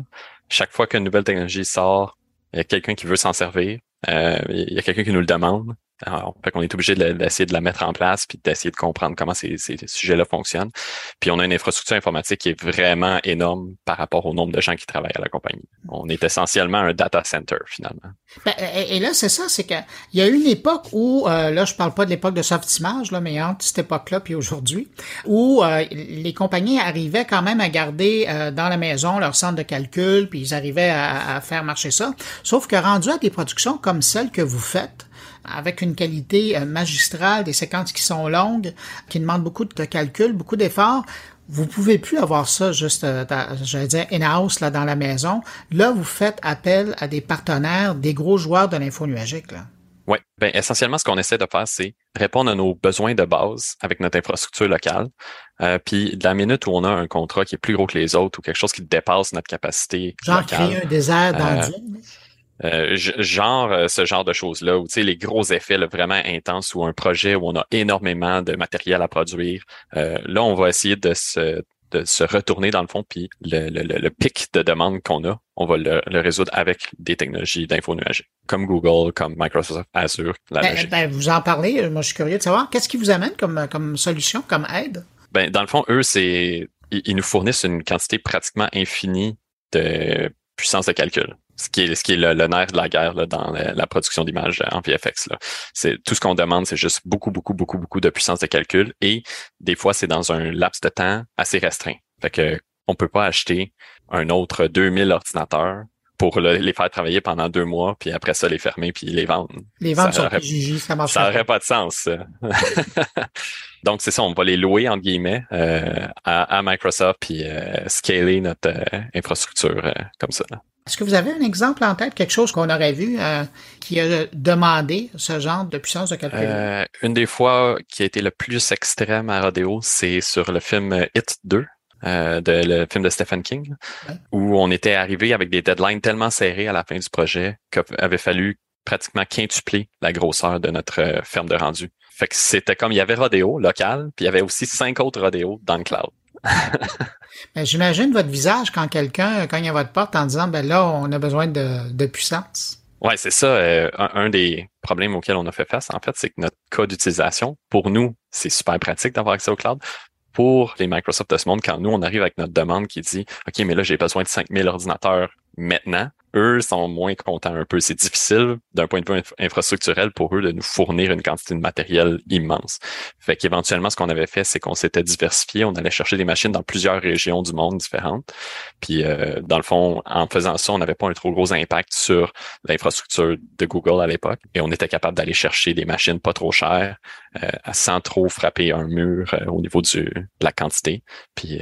Chaque fois qu'une nouvelle technologie sort, il y a quelqu'un qui veut s'en servir, euh, il y a quelqu'un qui nous le demande. Alors, fait qu'on est obligé d'essayer de, la mettre en place puis d'essayer de comprendre comment ces, sujets-là fonctionnent. Puis on a une infrastructure informatique qui est vraiment énorme par rapport au nombre de gens qui travaillent à la compagnie. On est essentiellement un data center finalement. Ben, et, là, c'est ça, c'est qu'il y a une époque où, euh, là, je parle pas de l'époque de Softimage, là, mais entre cette époque-là puis aujourd'hui, où euh, les compagnies arrivaient quand même à garder euh, dans la maison leur centre de calcul, puis ils arrivaient à, à faire marcher ça. Sauf que rendu à des productions comme celles que vous faites, avec une qualité euh, magistrale, des séquences qui sont longues, qui demandent beaucoup de calcul, beaucoup d'efforts. Vous pouvez plus avoir ça juste, euh, j'allais dire, in-house, là, dans la maison. Là, vous faites appel à des partenaires, des gros joueurs de l'info nuagique, là. Oui, ben, essentiellement, ce qu'on essaie de faire, c'est répondre à nos besoins de base avec notre infrastructure locale. Euh, puis, de la minute où on a un contrat qui est plus gros que les autres ou quelque chose qui dépasse notre capacité. Genre créer un désert dans euh, euh, genre euh, ce genre de choses-là, où tu sais, les gros effets vraiment intenses ou un projet où on a énormément de matériel à produire. Euh, là, on va essayer de se, de se retourner dans le fond, puis le, le, le pic de demande qu'on a, on va le, résoudre avec des technologies d'info nuagique, comme Google, comme Microsoft Azure. La ben, ben, vous en parlez, moi je suis curieux de savoir, qu'est-ce qui vous amène comme, comme solution, comme aide? Ben, dans le fond, eux, c'est ils nous fournissent une quantité pratiquement infinie de puissance de calcul ce qui est, ce qui est le, nerf de la guerre là, dans la, production d'images en VFX. Là. C'est, tout ce qu'on demande, c'est juste beaucoup, beaucoup, beaucoup, beaucoup de puissance de calcul et des fois, c'est dans un laps de temps assez restreint. Fait que on peut pas acheter un autre 2000 ordinateurs pour les faire travailler pendant deux mois, puis après ça, les fermer, puis les vendre. Les vendre sur aurait, ça marche Ça n'aurait pas de sens. Donc, c'est ça, on va les louer, entre guillemets, euh, à, Microsoft, puis euh, scaler notre euh, infrastructure comme ça. Est-ce que vous avez un exemple en tête, quelque chose qu'on aurait vu euh, qui a demandé ce genre de puissance de calcul? Euh, une des fois qui a été le plus extrême à Rodeo, c'est sur le film Hit 2. Euh, de, le film de Stephen King, où on était arrivé avec des deadlines tellement serrés à la fin du projet qu'il avait fallu pratiquement quintuplé la grosseur de notre euh, ferme de rendu. Fait que c'était comme il y avait Rodeo local, puis il y avait aussi cinq autres Rodeo dans le cloud. Ben, j'imagine votre visage quand quelqu'un cogne à votre porte en disant ben là, on a besoin de, de puissance. Ouais, c'est ça. Euh, un, des problèmes auxquels on a fait face, en fait, c'est que notre cas d'utilisation, pour nous, c'est super pratique d'avoir accès au cloud. Pour les Microsoft de ce monde, quand nous, on arrive avec notre demande qui dit, OK, mais là, j'ai besoin de 5000 ordinateurs maintenant, eux sont moins contents un peu. C'est difficile d'un point de vue infrastructurel pour eux de nous fournir une quantité de matériel immense. Fait qu'éventuellement, ce qu'on avait fait, c'est qu'on s'était diversifié. On allait chercher des machines dans plusieurs régions du monde différentes. Puis, euh, dans le fond, en faisant ça, on n'avait pas un trop gros impact sur l'infrastructure de Google à l'époque. Et on était capable d'aller chercher des machines pas trop chères euh, sans trop frapper un mur euh, au niveau du, de la quantité. Puis,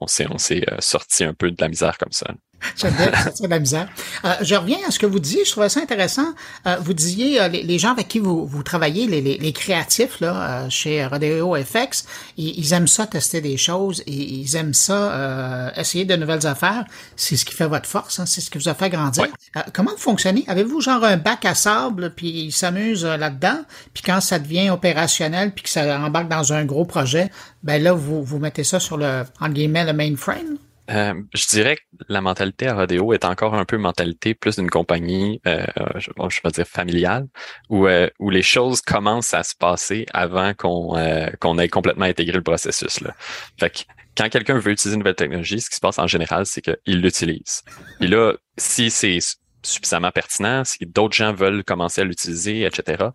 on s'est on s'est sorti un peu de la misère comme ça. J'aime bien de la misère. Euh, je reviens à ce que vous disiez, je trouvais ça intéressant. Euh, vous disiez, euh, les, gens avec qui vous, vous travaillez, les, les, créatifs là, chez Rodeo FX, ils, aiment ça tester des choses, et ils aiment ça essayer de nouvelles affaires. C'est ce qui fait votre force, hein, c'est ce qui vous a fait grandir. comment vous fonctionnez? Avez-vous genre un bac à sable, puis ils s'amusent là-dedans, puis quand ça devient opérationnel, puis que ça embarque dans un gros projet, ben là, vous, vous mettez ça sur le, en guillemets, le mainframe? Euh, je dirais que la mentalité à Rodeo est encore un peu mentalité plus d'une compagnie, euh, je, vais dire familiale, où, euh, où les choses commencent à se passer avant qu'on euh, qu'on ait complètement intégré le processus. Là. Fait que quand quelqu'un veut utiliser une nouvelle technologie, ce qui se passe en général, c'est qu'il l'utilise. Et là, si c'est suffisamment pertinent, si d'autres gens veulent commencer à l'utiliser, etc.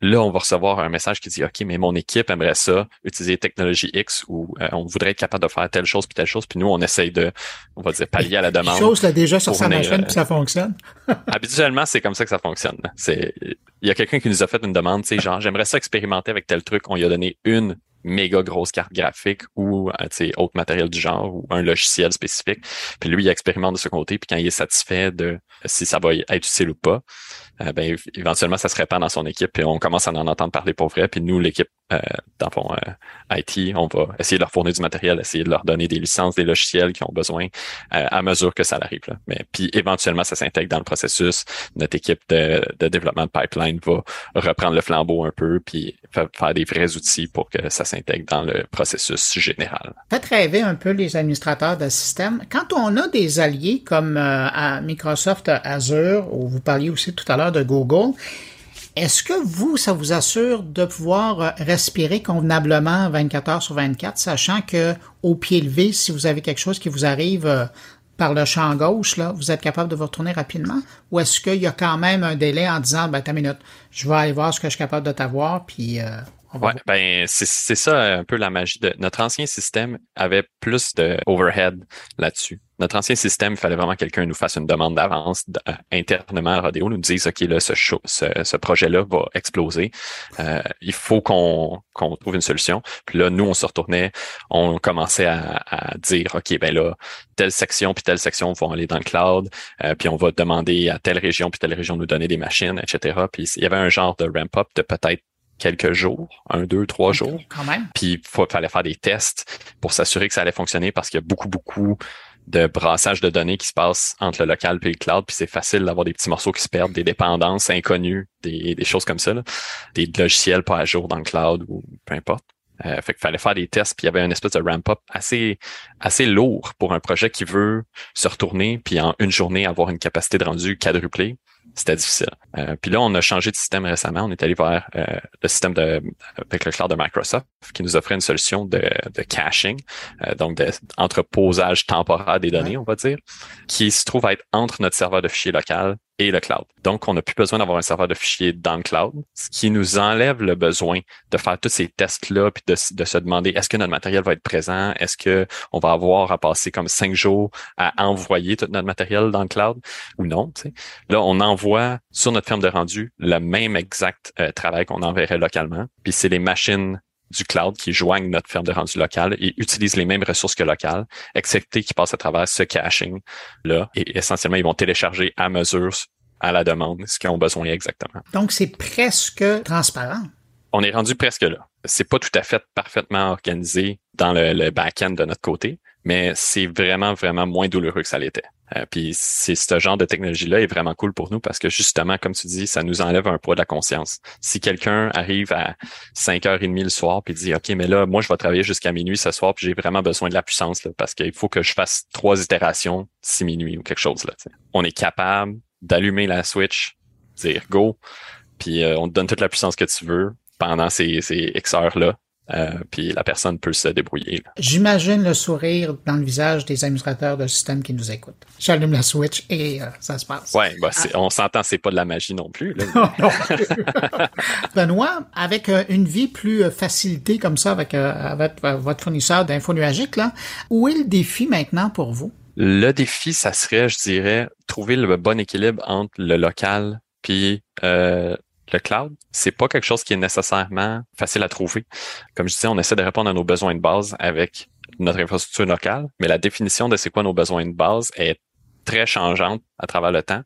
Là, on va recevoir un message qui dit, OK, mais mon équipe aimerait ça, utiliser technologie X ou euh, on voudrait être capable de faire telle chose puis telle chose. Puis nous, on essaye de, on va dire, pallier à la demande. chose là déjà sur sa machine puis ça fonctionne. habituellement, c'est comme ça que ça fonctionne. C'est, il y a quelqu'un qui nous a fait une demande, tu sais, genre, j'aimerais ça expérimenter avec tel truc. On lui a donné une méga grosse carte graphique ou euh, autre matériel du genre ou un logiciel spécifique. Puis lui, il expérimente de ce côté, puis quand il est satisfait de si ça va être utile ou pas, euh, ben, éventuellement, ça se répand dans son équipe et on commence à en entendre parler pour vrai. Puis nous, l'équipe, euh, dans fond, euh, IT, on va essayer de leur fournir du matériel, essayer de leur donner des licences, des logiciels qui ont besoin à mesure que ça arrive. Là. Mais puis éventuellement, ça s'intègre dans le processus. Notre équipe de, de, développement de pipeline va reprendre le flambeau un peu puis faire des vrais outils pour que ça s'intègre dans le processus général. Faites rêver un peu les administrateurs de système. Quand on a des alliés comme à Microsoft Azure, où vous parliez aussi tout à l'heure de Google. Est-ce que vous, ça vous assure de pouvoir euh, respirer convenablement 24 heures sur 24, sachant que au pied levé, si vous avez quelque chose qui vous arrive euh, par le champ gauche, là, vous êtes capable de vous retourner rapidement? Ou est-ce qu'il y a quand même un délai en disant, ben, ta minute, je vais aller voir ce que je suis capable de t'avoir, puis euh, Ouais, ben c'est ça un peu la magie de notre ancien système avait plus de overhead là-dessus. Notre ancien système, il fallait vraiment que quelqu'un nous fasse une demande d'avance euh, internement à Rodeo, nous dise OK, là, ce, ce, ce projet-là va exploser. Euh, il faut qu'on qu'on trouve une solution. Puis là, nous, on se retournait, on commençait à, à, dire OK, ben là, telle section puis telle section vont aller dans le cloud, euh, puis on va demander à telle région puis telle région de nous donner des machines, etc. Puis il y avait un genre de ramp-up de peut-être quelques jours, un, deux, trois jours. Quand même. Puis il fallait faire des tests pour s'assurer que ça allait fonctionner parce qu'il y a beaucoup, beaucoup de brassage de données qui se passe entre le local et le cloud, puis c'est facile d'avoir des petits morceaux qui se perdent, des dépendances inconnues, des, des choses comme ça, des logiciels pas à jour dans le cloud ou peu importe. Euh, fait qu'il fallait faire des tests, puis il y avait une espèce de ramp-up assez assez lourd pour un projet qui veut se retourner, puis en une journée avoir une capacité de rendu quadruplée c'était difficile. Euh, puis là, on a changé de système récemment. On est allé vers euh, le système de, avec le cloud de Microsoft qui nous offrait une solution de, de caching, euh, donc d'entreposage temporaire des données, on va dire, qui se trouve à être entre notre serveur de fichiers local et le cloud. Donc, on n'a plus besoin d'avoir un serveur de fichiers dans le cloud, ce qui nous enlève le besoin de faire tous ces tests-là, puis de, se demander est-ce que notre matériel va être présent, est-ce que on va avoir à passer comme cinq jours à envoyer tout notre matériel dans le cloud ou non. Là, on envoie sur notre ferme de rendu le même exact euh, travail qu'on enverrait localement, puis c'est les machines du cloud qui joignent notre ferme de rendu local et utilisent les mêmes ressources que locales, excepté qu'ils passent à travers ce caching-là. Et essentiellement, ils vont télécharger à mesure, à la demande, ce qu'ils ont besoin exactement. Donc, c'est presque transparent. On est rendu presque là. C'est pas tout à fait parfaitement organisé dans le, le back-end de notre côté, mais c'est vraiment, vraiment moins douloureux que ça l'était. Euh, puis c'est ce genre de technologie-là est vraiment cool pour nous parce que justement, comme tu dis, ça nous enlève un poids de la conscience. Si quelqu'un arrive à 5h30 le soir puis dit OK, mais là, moi, je vais travailler jusqu'à minuit ce soir, puis j'ai vraiment besoin de la puissance là, parce qu'il faut que je fasse trois itérations si minuit ou quelque chose. Là, On est capable d'allumer la switch, dire go, puis euh, on te donne toute la puissance que tu veux pendant ces, ces X heures-là. Euh, puis la personne peut se débrouiller. J'imagine le sourire dans le visage des administrateurs de système qui nous écoutent. J'allume la switch et euh, ça se passe. Ouais, bah, on s'entend, c'est pas de la magie non plus. Là. Benoît, avec euh, une vie plus facilitée comme ça avec, avec votre fournisseur d'info nuagique, là, où est le défi maintenant pour vous? Le défi, ça serait, je dirais, trouver le bon équilibre entre le local puis euh, le cloud, c'est pas quelque chose qui est nécessairement facile à trouver. Comme je disais, on essaie de répondre à nos besoins de base avec notre infrastructure locale, mais la définition de c'est quoi nos besoins de base est très changeante à travers le temps.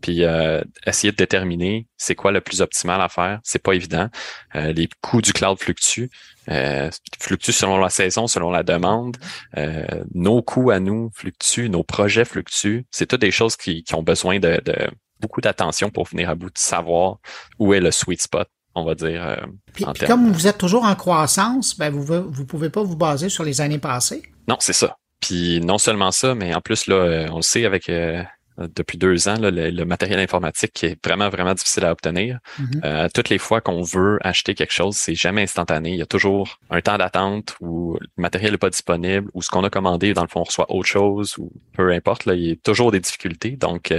Puis euh, essayer de déterminer c'est quoi le plus optimal à faire, c'est pas évident. Euh, les coûts du cloud fluctuent, euh, fluctuent selon la saison, selon la demande. Euh, nos coûts à nous fluctuent, nos projets fluctuent. C'est toutes des choses qui, qui ont besoin de, de beaucoup d'attention pour venir à bout de savoir où est le sweet spot on va dire. Euh, puis, comme vous êtes toujours en croissance, ben vous vous pouvez pas vous baser sur les années passées. Non, c'est ça. Puis non seulement ça, mais en plus là, euh, on le sait avec euh, depuis deux ans, le, matériel informatique qui est vraiment vraiment difficile à obtenir. Mm-hmm. toutes les fois qu'on veut acheter quelque chose, c'est jamais instantané. Il y a toujours un temps d'attente où le matériel n'est pas disponible, ou ce qu'on a commandé dans le fond on reçoit autre chose, ou peu importe. Là, il y a toujours des difficultés. Donc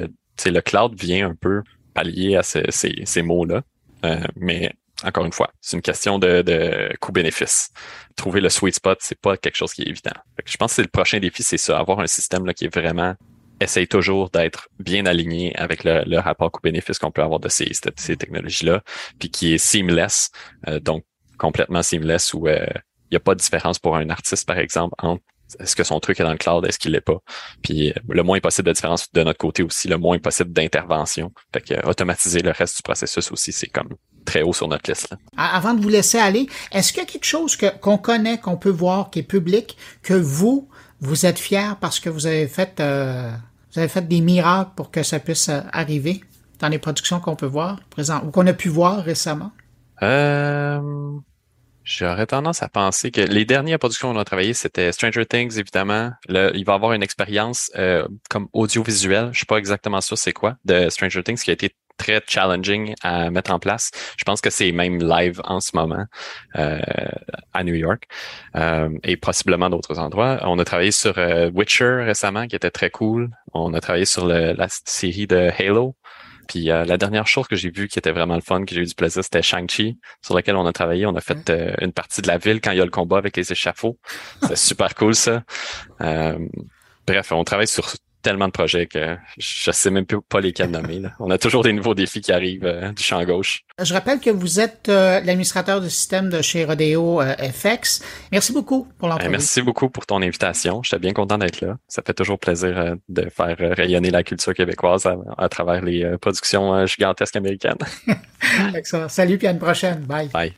le cloud vient un peu pallier à ces, ces, mots-là. Euh, mais encore une fois, c'est une question de, de coût-bénéfice. Trouver le sweet spot, c'est pas quelque chose qui est évident. je pense que le prochain défi, c'est ça, avoir un système là, qui est vraiment essaye toujours d'être bien aligné avec le, le rapport coût-bénéfice qu'on peut avoir de ces, ces technologies-là, puis qui est seamless, euh, donc complètement seamless où euh, il n'y a pas de différence pour un artiste, par exemple, entre est-ce que son truc est dans le cloud, est-ce qu'il l'est pas? Puis le moins possible de différence de notre côté aussi, le moins possible d'intervention. Fait que automatiser le reste du processus aussi, c'est comme très haut sur notre liste. Avant de vous laisser aller, est-ce qu'il y a quelque chose que, qu'on connaît, qu'on peut voir, qui est public, que vous, vous êtes fiers parce que vous avez fait, euh, vous avez fait des miracles pour que ça puisse euh, arriver dans les productions qu'on peut voir présent ou qu'on a pu voir récemment? Euh... J'aurais tendance à penser que les dernières productions qu'on a travaillées, c'était Stranger Things, évidemment. il va avoir une expérience euh, comme audiovisuelle, je suis pas exactement sûr c'est quoi, de Stranger Things qui a été très challenging à mettre en place. Je pense que c'est même live en ce moment euh, à New York euh, et possiblement d'autres endroits. On a travaillé sur Witcher récemment, qui était très cool. On a travaillé sur la série de Halo, puis euh, la dernière chose que j'ai vue qui était vraiment le fun, que j'ai eu du plaisir, c'était Shang-Chi, sur lequel on a travaillé. On a fait euh, une partie de la ville quand il y a le combat avec les échafauds. C'est super cool ça. Euh, bref, on travaille sur tellement de projets que je sais même pas lesquels nommer. Là. On a toujours des nouveaux défis qui arrivent euh, du champ gauche. Je rappelle que vous êtes euh, l'administrateur de système de chez Rodeo euh, FX. Merci beaucoup pour l'entrevue. merci beaucoup pour ton invitation. J'étais bien content d'être là. Ça fait toujours plaisir de faire rayonner la culture québécoise à, travers les productions gigantesques américaines. Excellent. Salut puis à une prochaine. Bye. Bye.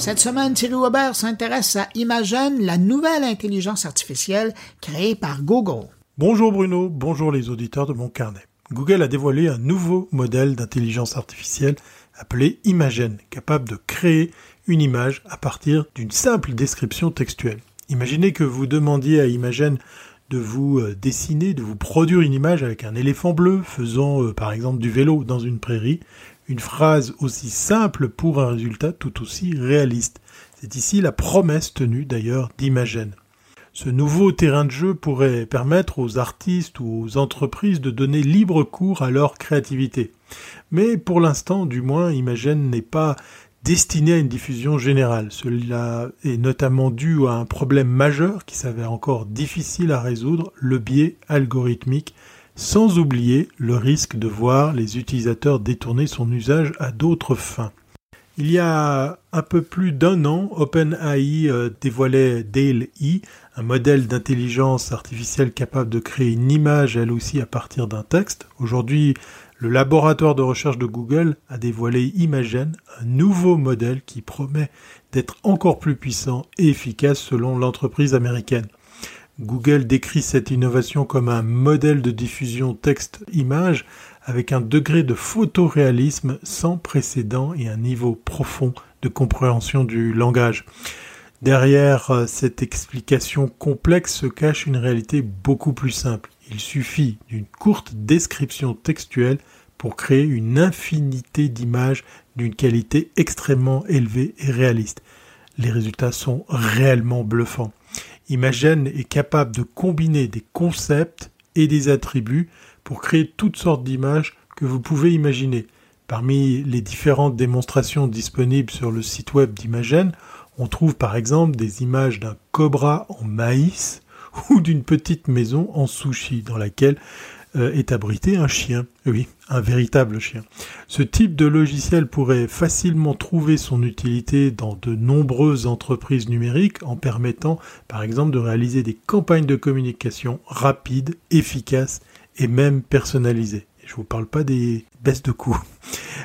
Cette semaine, Thierry Weber s'intéresse à Imagen, la nouvelle intelligence artificielle créée par Google. Bonjour Bruno, bonjour les auditeurs de mon carnet. Google a dévoilé un nouveau modèle d'intelligence artificielle appelé Imagen, capable de créer une image à partir d'une simple description textuelle. Imaginez que vous demandiez à Imagen de vous euh, dessiner, de vous produire une image avec un éléphant bleu faisant euh, par exemple du vélo dans une prairie une phrase aussi simple pour un résultat tout aussi réaliste. C'est ici la promesse tenue d'ailleurs d'Imagen. Ce nouveau terrain de jeu pourrait permettre aux artistes ou aux entreprises de donner libre cours à leur créativité. Mais pour l'instant, du moins, Imagen n'est pas destiné à une diffusion générale. Cela est notamment dû à un problème majeur qui s'avère encore difficile à résoudre, le biais algorithmique sans oublier le risque de voir les utilisateurs détourner son usage à d'autres fins. Il y a un peu plus d'un an, OpenAI euh, dévoilait DALL-E, un modèle d'intelligence artificielle capable de créer une image elle aussi à partir d'un texte. Aujourd'hui, le laboratoire de recherche de Google a dévoilé Imagen, un nouveau modèle qui promet d'être encore plus puissant et efficace selon l'entreprise américaine. Google décrit cette innovation comme un modèle de diffusion texte-image avec un degré de photoréalisme sans précédent et un niveau profond de compréhension du langage. Derrière euh, cette explication complexe se cache une réalité beaucoup plus simple. Il suffit d'une courte description textuelle pour créer une infinité d'images d'une qualité extrêmement élevée et réaliste. Les résultats sont réellement bluffants. Imagen est capable de combiner des concepts et des attributs pour créer toutes sortes d'images que vous pouvez imaginer. Parmi les différentes démonstrations disponibles sur le site web d'Imagen, on trouve par exemple des images d'un cobra en maïs ou d'une petite maison en sushi dans laquelle est abrité un chien. Oui, un véritable chien. Ce type de logiciel pourrait facilement trouver son utilité dans de nombreuses entreprises numériques en permettant par exemple de réaliser des campagnes de communication rapides, efficaces et même personnalisées. Je ne vous parle pas des baisses de coûts.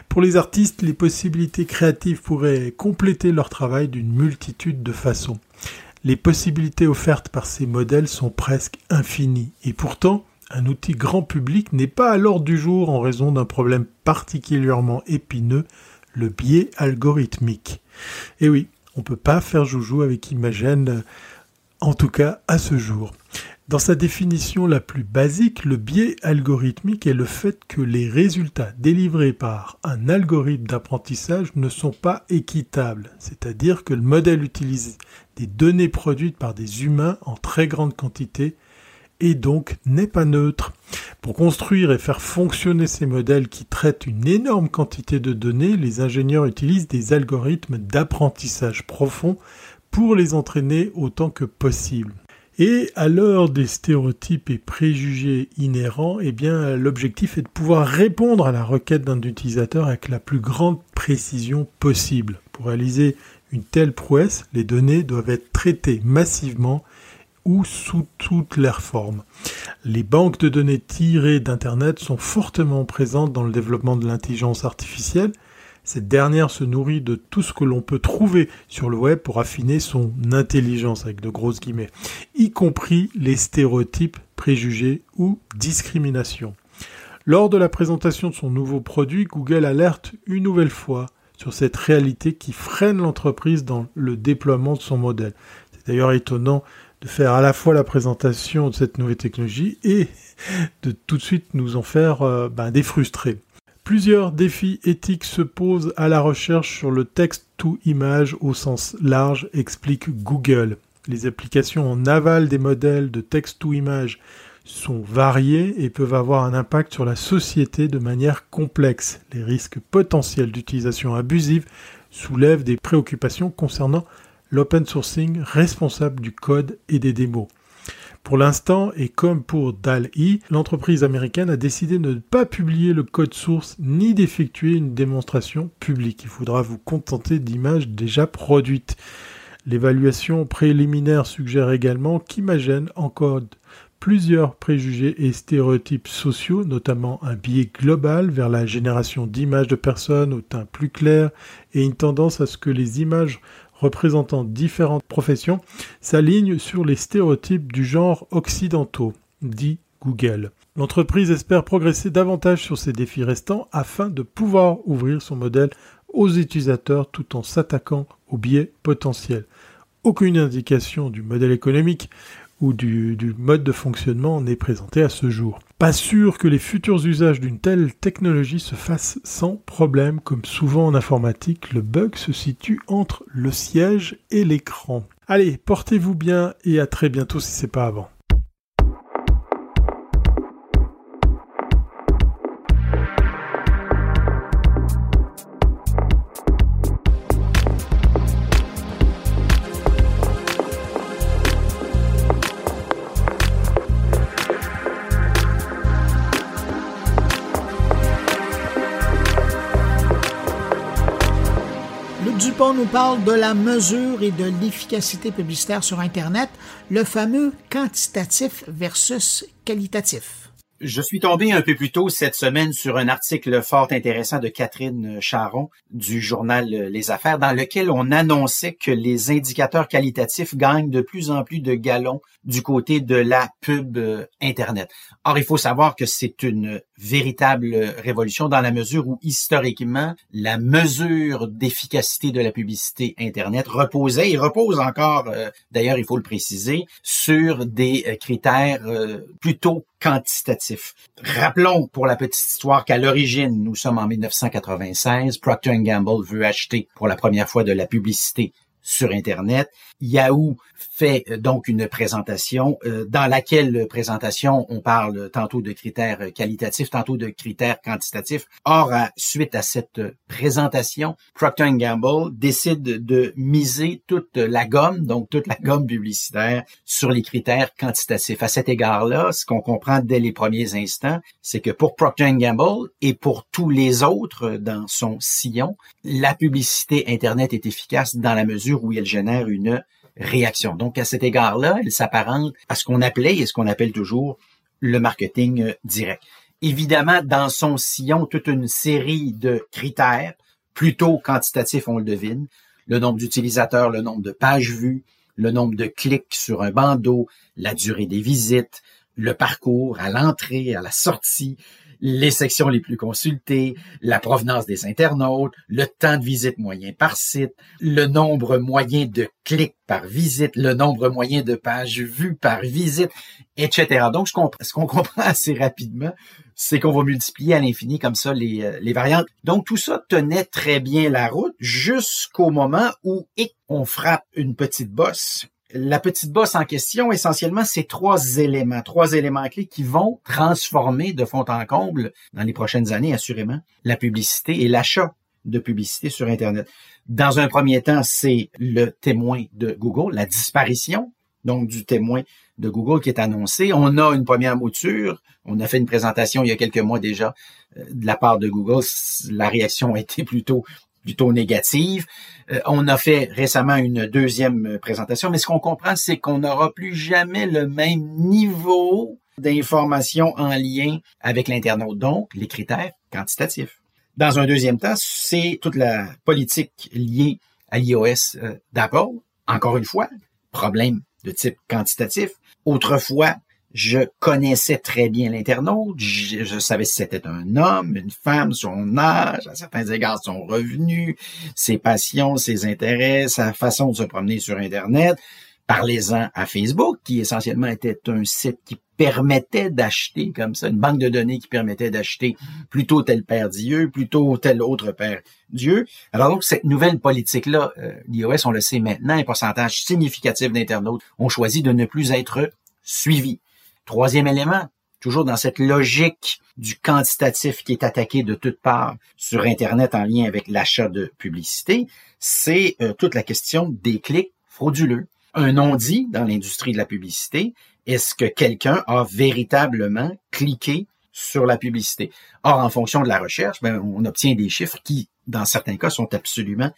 Pour les artistes, les possibilités créatives pourraient compléter leur travail d'une multitude de façons. Les possibilités offertes par ces modèles sont presque infinies et pourtant, un outil grand public n'est pas à l'ordre du jour en raison d'un problème particulièrement épineux, le biais algorithmique. Et oui, on ne peut pas faire joujou avec Imagen, en tout cas à ce jour. Dans sa définition la plus basique, le biais algorithmique est le fait que les résultats délivrés par un algorithme d'apprentissage ne sont pas équitables, c'est-à-dire que le modèle utilise des données produites par des humains en très grande quantité et donc n'est pas neutre. Pour construire et faire fonctionner ces modèles qui traitent une énorme quantité de données, les ingénieurs utilisent des algorithmes d'apprentissage profond pour les entraîner autant que possible. Et à l'heure des stéréotypes et préjugés inhérents, eh l'objectif est de pouvoir répondre à la requête d'un utilisateur avec la plus grande précision possible. Pour réaliser une telle prouesse, les données doivent être traitées massivement ou sous toutes leurs formes. Les banques de données tirées d'Internet sont fortement présentes dans le développement de l'intelligence artificielle. Cette dernière se nourrit de tout ce que l'on peut trouver sur le web pour affiner son intelligence, avec de grosses guillemets, y compris les stéréotypes, préjugés ou discriminations. Lors de la présentation de son nouveau produit, Google alerte une nouvelle fois sur cette réalité qui freine l'entreprise dans le déploiement de son modèle. C'est d'ailleurs étonnant faire à la fois la présentation de cette nouvelle technologie et de tout de suite nous en faire euh, ben, des frustrés. Plusieurs défis éthiques se posent à la recherche sur le texte to image au sens large, explique Google. Les applications en aval des modèles de texte to image sont variées et peuvent avoir un impact sur la société de manière complexe. Les risques potentiels d'utilisation abusive soulèvent des préoccupations concernant l'open sourcing responsable du code et des démos. Pour l'instant, et comme pour DAL-E, l'entreprise américaine a décidé de ne pas publier le code source ni d'effectuer une démonstration publique. Il faudra vous contenter d'images déjà produites. L'évaluation préliminaire suggère également qu'Imagen encode plusieurs préjugés et stéréotypes sociaux, notamment un biais global vers la génération d'images de personnes au teint plus clair et une tendance à ce que les images représentant différentes professions s'alignent sur les stéréotypes du genre occidentaux, dit Google. L'entreprise espère progresser davantage sur ces défis restants afin de pouvoir ouvrir son modèle aux utilisateurs tout en s'attaquant aux biais potentiels. Aucune indication du modèle économique ou du, mode de fonctionnement n'est présenté à ce jour. Pas sûr que les futurs usages d'une telle technologie se fassent sans problème, comme souvent en informatique, le bug se situe entre le siège et l'écran. Allez, portez-vous bien et à très bientôt si c'est pas avant. On nous parle de la mesure et de l'efficacité publicitaire sur Internet, le fameux quantitatif versus qualitatif. Je suis tombé un peu plus tôt cette semaine sur un article fort intéressant de Catherine Charon du journal Les Affaires dans lequel on annonçait que les indicateurs qualitatifs gagnent de plus en plus de galons du côté de la pub euh, Internet. Or, il faut savoir que c'est une véritable révolution dans la mesure où historiquement, la mesure d'efficacité de la publicité Internet reposait et repose encore, euh, d'ailleurs, il faut le préciser, sur des euh, critères plutôt quantitatif. Rappelons pour la petite histoire qu'à l'origine, nous sommes en 1996, Procter Gamble veut acheter pour la première fois de la publicité sur Internet. Yahoo fait euh, donc une présentation euh, dans laquelle présentation on parle tantôt de critères qualitatifs, tantôt de critères quantitatifs. Or, suite à cette présentation, Procter Gamble décide de miser toute la gomme, donc toute la gomme publicitaire, sur les critères quantitatifs. À cet égard-là, ce qu'on comprend dès les premiers instants, c'est que pour Procter Gamble et pour tous les autres dans son sillon, la publicité Internet est efficace dans la mesure où elle génère une réaction. Donc, à cet égard-là, elle s'apparente à ce qu'on appelait et ce qu'on appelle toujours le marketing direct. Évidemment, dans son sillon, toute une série de critères, plutôt quantitatifs, on le devine, le nombre d'utilisateurs, le nombre de pages vues, le nombre de clics sur un bandeau, la durée des visites, le parcours à l'entrée, à la sortie, les sections les plus consultées, la provenance des internautes, le temps de visite moyen par site, le nombre moyen de clics par visite, le nombre moyen de pages vues par visite, etc. Donc, ce qu'on comprend assez rapidement, c'est qu'on va multiplier à l'infini comme ça les, euh, les variantes. Donc, tout ça tenait très bien la route jusqu'au moment où on frappe une petite bosse la petite bosse en question, essentiellement, c'est trois éléments, trois éléments clés qui vont transformer de fond en comble, dans les prochaines années, assurément, la publicité et l'achat de publicité sur Internet. Dans un premier temps, c'est le témoin de Google, la disparition donc du témoin de Google qui est annoncé. On a une première mouture. On a fait une présentation il y a quelques mois déjà euh, de la part de Google. La réaction a été plutôt plutôt négative. Euh, on a fait récemment une deuxième présentation, mais ce qu'on comprend, c'est qu'on n'aura plus jamais le même niveau d'information en lien avec l'internaute, donc les critères quantitatifs. Dans un deuxième temps, c'est toute la politique liée à l'iOS euh, d'Apple. Encore une fois, problème de type quantitatif. Autrefois, je connaissais très bien l'internaute. Je, savais si c'était un homme, une femme, son âge, à certains égards son revenu, ses passions, ses intérêts, sa façon de se promener sur Internet. Parlez-en à Facebook, qui essentiellement était un site qui permettait d'acheter comme ça, une banque de données qui permettait d'acheter plutôt tel père Dieu, plutôt tel autre père Dieu. Alors donc, cette nouvelle politique-là, euh, l'iOS, on le sait maintenant, un pourcentage significatif d'internautes ont choisi de ne plus être suivis. Troisième élément, toujours dans cette logique du quantitatif qui est attaqué de toutes parts sur Internet en lien avec l'achat de publicité, c'est euh, toute la question des clics frauduleux. Un non-dit dans l'industrie de la publicité, est-ce que quelqu'un a véritablement cliqué sur la publicité? Or, en fonction de la recherche, ben, on obtient des chiffres qui, dans certains cas, sont absolument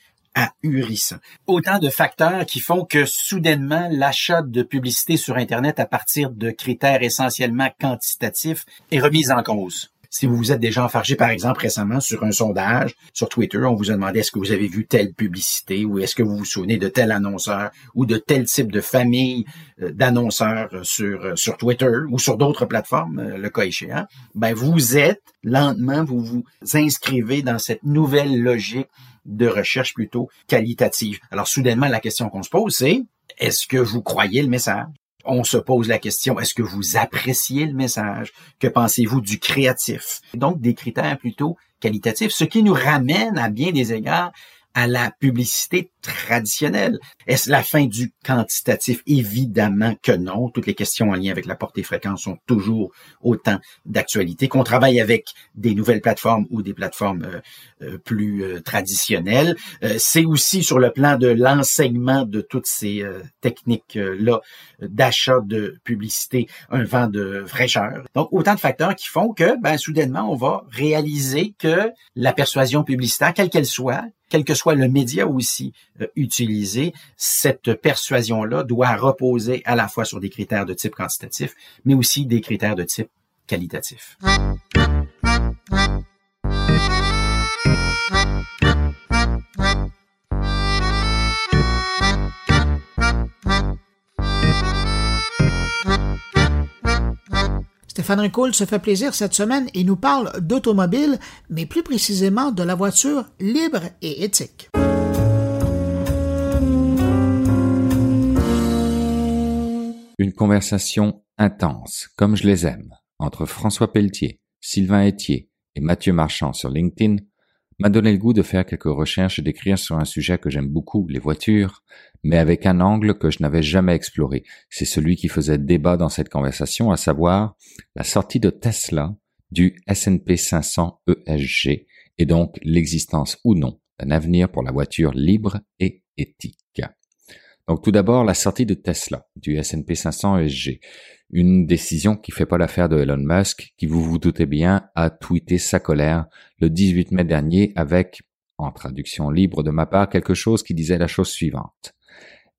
Autant de facteurs qui font que soudainement l'achat de publicité sur Internet à partir de critères essentiellement quantitatifs est remis en cause. Si vous vous êtes déjà enfargé, par exemple, récemment sur un sondage sur Twitter, on vous a demandé est-ce que vous avez vu telle publicité ou est-ce que vous vous souvenez de tel annonceur ou de tel type de famille euh, d'annonceurs sur, euh, sur Twitter ou sur d'autres plateformes, euh, le cas échéant, ben vous êtes lentement, vous vous inscrivez dans cette nouvelle logique de recherche plutôt qualitative. Alors, soudainement, la question qu'on se pose, c'est est-ce que vous croyez le message? On se pose la question, est-ce que vous appréciez le message? Que pensez-vous du créatif? Donc, des critères plutôt qualitatifs, ce qui nous ramène à bien des égards à la publicité traditionnelle. Est-ce la fin du quantitatif? Évidemment que non. Toutes les questions en lien avec la portée fréquence sont toujours autant d'actualité. Qu'on travaille avec des nouvelles plateformes ou des plateformes euh, euh, plus euh, traditionnelles. C'est aussi sur le plan de l'enseignement de toutes ces techniques-là d'achat de publicité un vent de fraîcheur. Donc, autant de facteurs qui font que, ben, soudainement, on va réaliser que la persuasion publicitaire, quelle qu'elle soit, quel que soit le média aussi euh, utilisé, cette persuasion-là doit reposer à la fois sur des critères de type quantitatif, mais aussi des critères de type qualitatif. Stéphane Ricoul se fait plaisir cette semaine et nous parle d'automobile, mais plus précisément de la voiture libre et éthique. Une conversation intense, comme je les aime, entre François Pelletier, Sylvain Etier et Mathieu Marchand sur LinkedIn m'a donné le goût de faire quelques recherches et d'écrire sur un sujet que j'aime beaucoup, les voitures, mais avec un angle que je n'avais jamais exploré. C'est celui qui faisait débat dans cette conversation, à savoir la sortie de Tesla du S&P 500 ESG et donc l'existence ou non d'un avenir pour la voiture libre et éthique. Donc tout d'abord la sortie de Tesla du S&P 500 ESG, une décision qui fait pas l'affaire de Elon Musk, qui vous vous doutez bien a tweeté sa colère le 18 mai dernier avec, en traduction libre de ma part, quelque chose qui disait la chose suivante.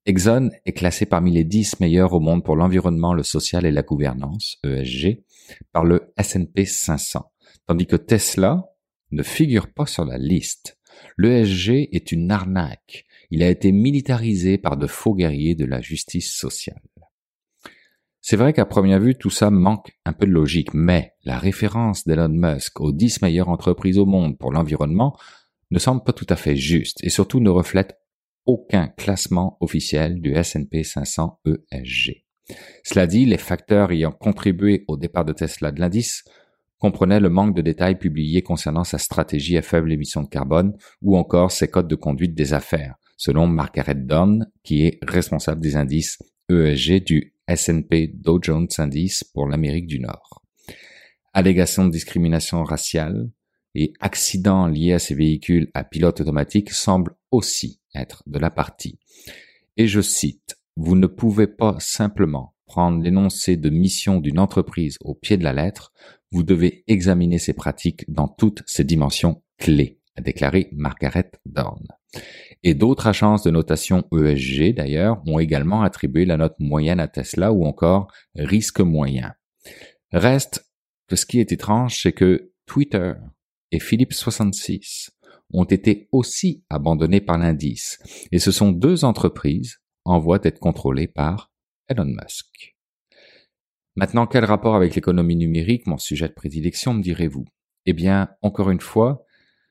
Exxon est classé parmi les 10 meilleurs au monde pour l'environnement, le social et la gouvernance, ESG, par le S&P 500, tandis que Tesla ne figure pas sur la liste. L'ESG est une arnaque. Il a été militarisé par de faux guerriers de la justice sociale. C'est vrai qu'à première vue, tout ça manque un peu de logique, mais la référence d'Elon Musk aux 10 meilleures entreprises au monde pour l'environnement ne semble pas tout à fait juste et surtout ne reflète aucun classement officiel du S&P 500 ESG. Cela dit, les facteurs ayant contribué au départ de Tesla de l'indice comprenaient le manque de détails publiés concernant sa stratégie à faible émission de carbone ou encore ses codes de conduite des affaires, selon Margaret Dunn, qui est responsable des indices ESG du S&P Dow Jones Indice pour l'Amérique du Nord. Allégations de discrimination raciale et accidents liés à ces véhicules à pilote automatique semblent aussi être de la partie. Et je cite, Vous ne pouvez pas simplement prendre l'énoncé de mission d'une entreprise au pied de la lettre, vous devez examiner ses pratiques dans toutes ses dimensions clés, a déclaré Margaret Dorn. Et d'autres agences de notation ESG, d'ailleurs, ont également attribué la note moyenne à Tesla ou encore risque moyen. Reste que ce qui est étrange, c'est que Twitter et Philips 66 ont été aussi abandonnés par l'indice, et ce sont deux entreprises en voie d'être contrôlées par Elon Musk. Maintenant, quel rapport avec l'économie numérique, mon sujet de prédilection, me direz-vous? Eh bien, encore une fois,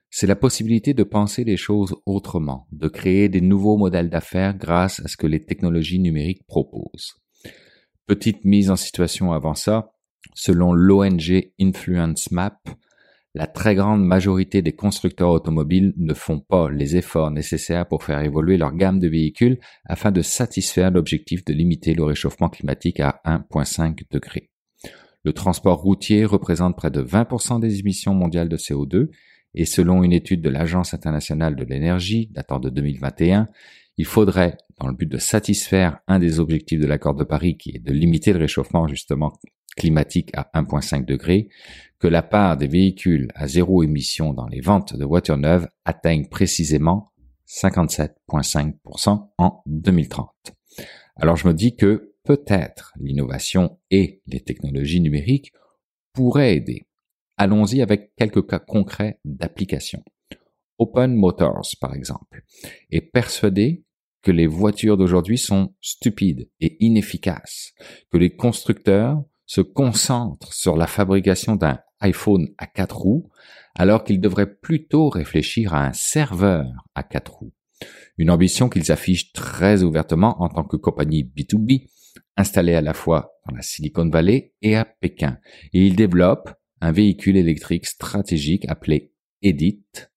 c'est la possibilité de penser les choses autrement, de créer des nouveaux modèles d'affaires grâce à ce que les technologies numériques proposent. Petite mise en situation avant ça, selon l'ONG Influence Map, la très grande majorité des constructeurs automobiles ne font pas les efforts nécessaires pour faire évoluer leur gamme de véhicules afin de satisfaire l'objectif de limiter le réchauffement climatique à 1,5 degré. Le transport routier représente près de 20% des émissions mondiales de CO2 et selon une étude de l'Agence internationale de l'énergie datant de 2021, il faudrait, dans le but de satisfaire un des objectifs de l'accord de Paris qui est de limiter le réchauffement justement climatique à 1,5 degré, que la part des véhicules à zéro émission dans les ventes de voitures neuves atteigne précisément 57,5% en 2030. Alors je me dis que peut-être l'innovation et les technologies numériques pourraient aider. Allons-y avec quelques cas concrets d'application. Open Motors, par exemple, est persuadé que les voitures d'aujourd'hui sont stupides et inefficaces, que les constructeurs se concentrent sur la fabrication d'un iPhone à quatre roues, alors qu'ils devraient plutôt réfléchir à un serveur à quatre roues. Une ambition qu'ils affichent très ouvertement en tant que compagnie B2B, installée à la fois dans la Silicon Valley et à Pékin. Et ils développent un véhicule électrique stratégique appelé EDIT,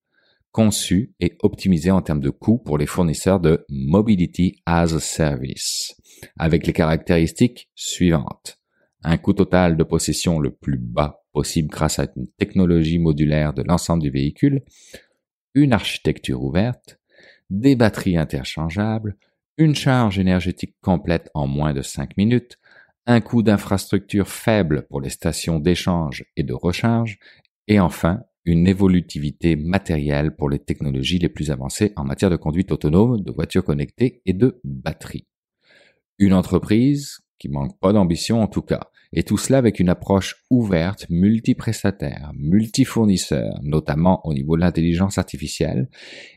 conçu et optimisé en termes de coûts pour les fournisseurs de Mobility as a Service, avec les caractéristiques suivantes. Un coût total de possession le plus bas possible grâce à une technologie modulaire de l'ensemble du véhicule, une architecture ouverte, des batteries interchangeables, une charge énergétique complète en moins de 5 minutes, un coût d'infrastructure faible pour les stations d'échange et de recharge, et enfin une évolutivité matérielle pour les technologies les plus avancées en matière de conduite autonome, de voitures connectées et de batteries. Une entreprise qui manque pas d'ambition en tout cas, et tout cela avec une approche ouverte, multiprestataire, multifournisseur, notamment au niveau de l'intelligence artificielle,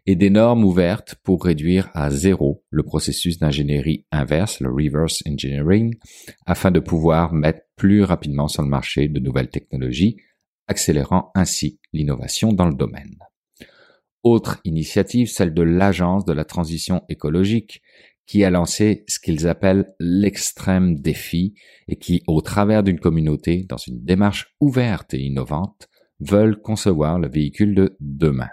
et des normes ouvertes pour réduire à zéro le processus d'ingénierie inverse, le reverse engineering, afin de pouvoir mettre plus rapidement sur le marché de nouvelles technologies, accélérant ainsi l'innovation dans le domaine. Autre initiative, celle de l'Agence de la transition écologique, qui a lancé ce qu'ils appellent l'extrême défi et qui, au travers d'une communauté, dans une démarche ouverte et innovante, veulent concevoir le véhicule de demain.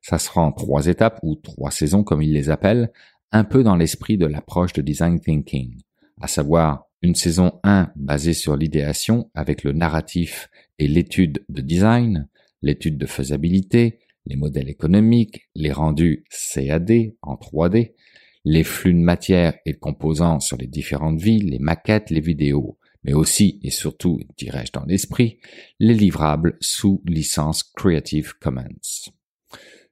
Ça sera en trois étapes ou trois saisons comme ils les appellent, un peu dans l'esprit de l'approche de design thinking, à savoir une saison 1 basée sur l'idéation avec le narratif et l'étude de design, l'étude de faisabilité, les modèles économiques, les rendus CAD en 3D, les flux de matière et de composants sur les différentes villes, les maquettes, les vidéos, mais aussi et surtout, dirais-je dans l'esprit, les livrables sous licence Creative Commons.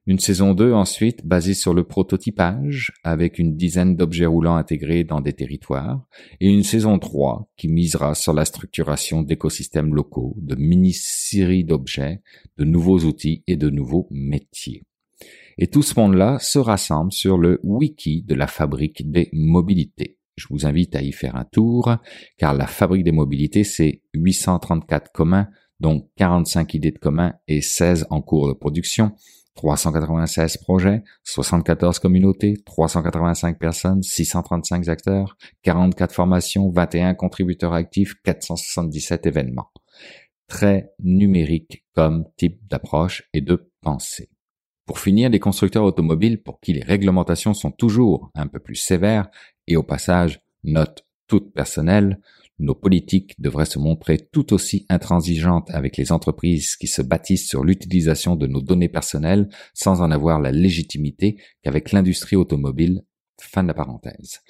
Une saison 2 ensuite basée sur le prototypage avec une dizaine d'objets roulants intégrés dans des territoires et une saison 3 qui misera sur la structuration d'écosystèmes locaux, de mini-séries d'objets, de nouveaux outils et de nouveaux métiers. Et tout ce monde-là se rassemble sur le wiki de la fabrique des mobilités. Je vous invite à y faire un tour, car la fabrique des mobilités, c'est 834 communs, dont 45 idées de communs et 16 en cours de production, 396 projets, 74 communautés, 385 personnes, 635 acteurs, 44 formations, 21 contributeurs actifs, 477 événements. Très numérique comme type d'approche et de pensée. Pour finir, des constructeurs automobiles pour qui les réglementations sont toujours un peu plus sévères et au passage, note toute personnelle, nos politiques devraient se montrer tout aussi intransigeantes avec les entreprises qui se bâtissent sur l'utilisation de nos données personnelles sans en avoir la légitimité qu'avec l'industrie automobile. Fin de la parenthèse.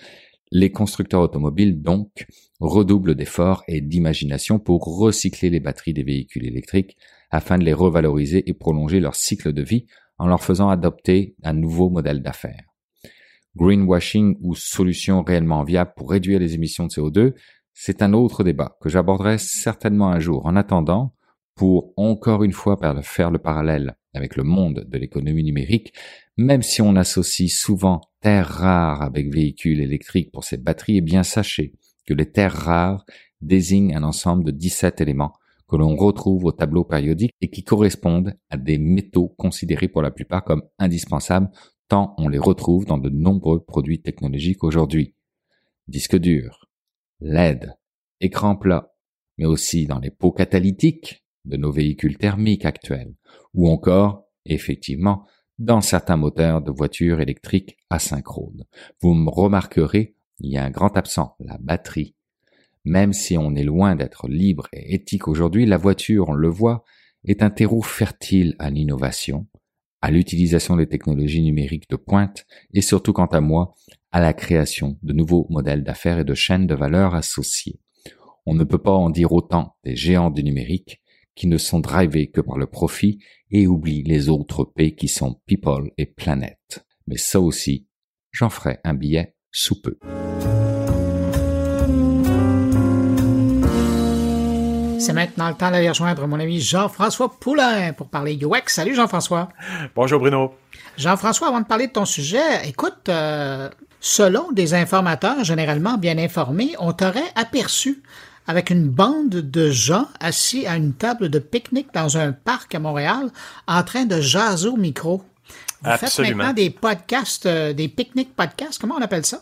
Les constructeurs automobiles, donc, redoublent d'efforts et d'imagination pour recycler les batteries des véhicules électriques afin de les revaloriser et prolonger leur cycle de vie en leur faisant adopter un nouveau modèle d'affaires. Greenwashing ou solution réellement viable pour réduire les émissions de CO2, c'est un autre débat que j'aborderai certainement un jour. En attendant, pour encore une fois faire le parallèle avec le monde de l'économie numérique, même si on associe souvent terres rares avec véhicules électriques pour ces batteries, eh bien sachez que les terres rares désignent un ensemble de 17 éléments que l'on retrouve au tableau périodique et qui correspondent à des métaux considérés pour la plupart comme indispensables tant on les retrouve dans de nombreux produits technologiques aujourd'hui. Disque dur, LED, écran plat, mais aussi dans les pots catalytiques de nos véhicules thermiques actuels, ou encore, effectivement, dans certains moteurs de voitures électriques asynchrones. Vous me remarquerez, il y a un grand absent, la batterie. Même si on est loin d'être libre et éthique aujourd'hui, la voiture, on le voit, est un terreau fertile à l'innovation, à l'utilisation des technologies numériques de pointe et surtout quant à moi, à la création de nouveaux modèles d'affaires et de chaînes de valeur associées. On ne peut pas en dire autant des géants du numérique qui ne sont drivés que par le profit et oublient les autres P qui sont people et planète. Mais ça aussi, j'en ferai un billet sous peu. C'est maintenant le temps d'aller rejoindre mon ami Jean-François Poulain pour parler UX. Salut Jean-François. Bonjour Bruno. Jean-François, avant de parler de ton sujet, écoute, euh, selon des informateurs généralement bien informés, on t'aurait aperçu avec une bande de gens assis à une table de pique-nique dans un parc à Montréal en train de jaser au micro. Vous faites maintenant des podcasts, euh, des pique-niques podcasts, comment on appelle ça?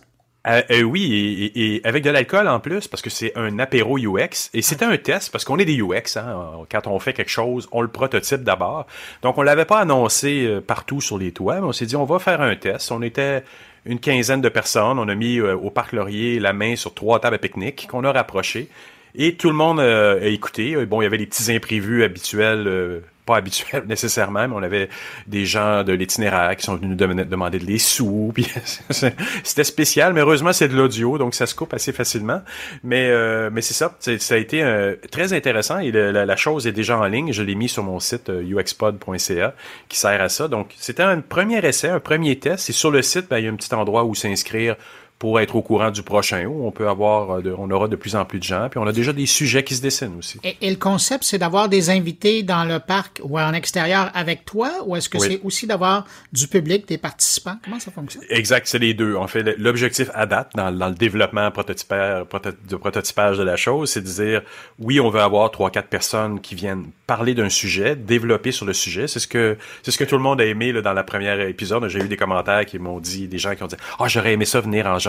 Euh, euh, oui, et, avec de l'alcool en plus, parce que c'est un apéro UX. Et c'était un test, parce qu'on est des UX. Hein, quand on fait quelque chose, on le prototype d'abord. Donc, on l'avait pas annoncé euh, partout sur les toits, mais on s'est dit, on va faire un test. On était une quinzaine de personnes. On a mis au Parc Laurier la main sur trois tables à pique-nique qu'on a rapprochées. Et tout le monde a écouté. Bon, il y avait les petits imprévus habituels habituel nécessairement, mais on avait des gens de l'itinéraire qui sont venus nous demander de les sous. Puis c'était spécial, mais heureusement c'est de l'audio, donc ça se coupe assez facilement. Mais euh, mais c'est ça, ça a été euh, très intéressant et la, chose est déjà en ligne. Je l'ai mis sur mon site uxpod.ca qui sert à ça. Donc c'était un premier essai, un premier test. Et sur le site, ben, il y a un petit endroit où s'inscrire pour être au courant du prochain où on peut avoir, euh, on aura de plus en plus de gens, puis on a déjà des sujets qui se dessinent aussi. Et, le concept, c'est d'avoir des invités dans le parc ou en extérieur avec toi, ou est-ce que c'est aussi d'avoir du public, des participants? Comment ça fonctionne? Exact, c'est les deux. En fait, l'objectif à date, dans, le développement prototypage, de prototypage de la chose, c'est de dire, oui, on veut avoir trois, quatre personnes qui viennent parler d'un sujet, développer sur le sujet. C'est ce que, c'est ce que tout le monde a aimé là, dans la première épisode. J'ai eu des commentaires qui m'ont dit, des gens qui ont dit, ah, oh, j'aurais aimé ça venir en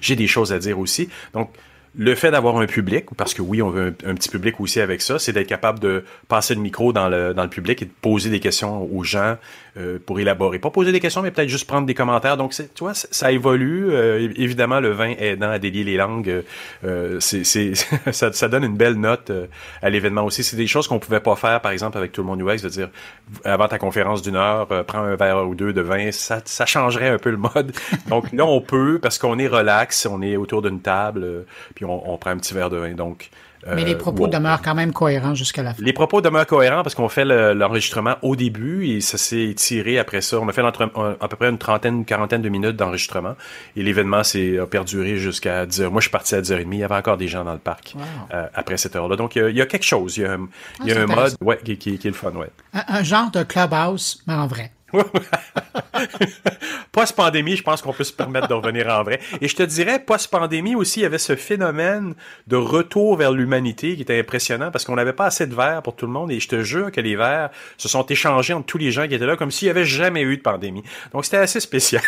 J'ai des choses à dire aussi. Le fait d'avoir un public, parce que oui, on veut un, petit public aussi avec ça, c'est d'être capable de passer le micro dans le, dans le public et de poser des questions aux gens euh, pour élaborer. Pas poser des questions, mais peut-être juste prendre des commentaires. Donc, tu vois, ça évolue. Euh, évidemment, le vin aidant à délier les langues, euh, c'est, ça, donne une belle note à l'événement aussi. C'est des choses qu'on pouvait pas faire, par exemple, avec tout le monde UX, de dire, avant ta conférence d'une heure, prends un verre ou deux de vin, ça, ça changerait un peu le mode. Donc là, on peut, parce qu'on est relax, on est autour d'une table, on, prend un petit verre de vin. Donc, mais les euh, propos demeurent quand même cohérents jusqu'à la fin. Les propos demeurent cohérents parce qu'on fait l'enregistrement au début et ça s'est tiré après ça. On a fait à peu près une trentaine, une quarantaine de minutes d'enregistrement et l'événement s'est perduré jusqu'à 10 heures. Moi, je suis parti à 10h30. Il y avait encore des gens dans le parc euh, après cette heure-là. Donc, il y, a, quelque chose. Il y a, un, ah, mode ouais, qui, qui, est le fun. Ouais. un genre de clubhouse, mais en vrai. post-pandémie, je pense qu'on peut se permettre de revenir en vrai. Et je te dirais, post-pandémie aussi, il y avait ce phénomène de retour vers l'humanité qui était impressionnant parce qu'on n'avait pas assez de verres pour tout le monde et je te jure que les verres se sont échangés entre tous les gens qui étaient là comme s'il n'y avait jamais eu de pandémie. Donc c'était assez spécial.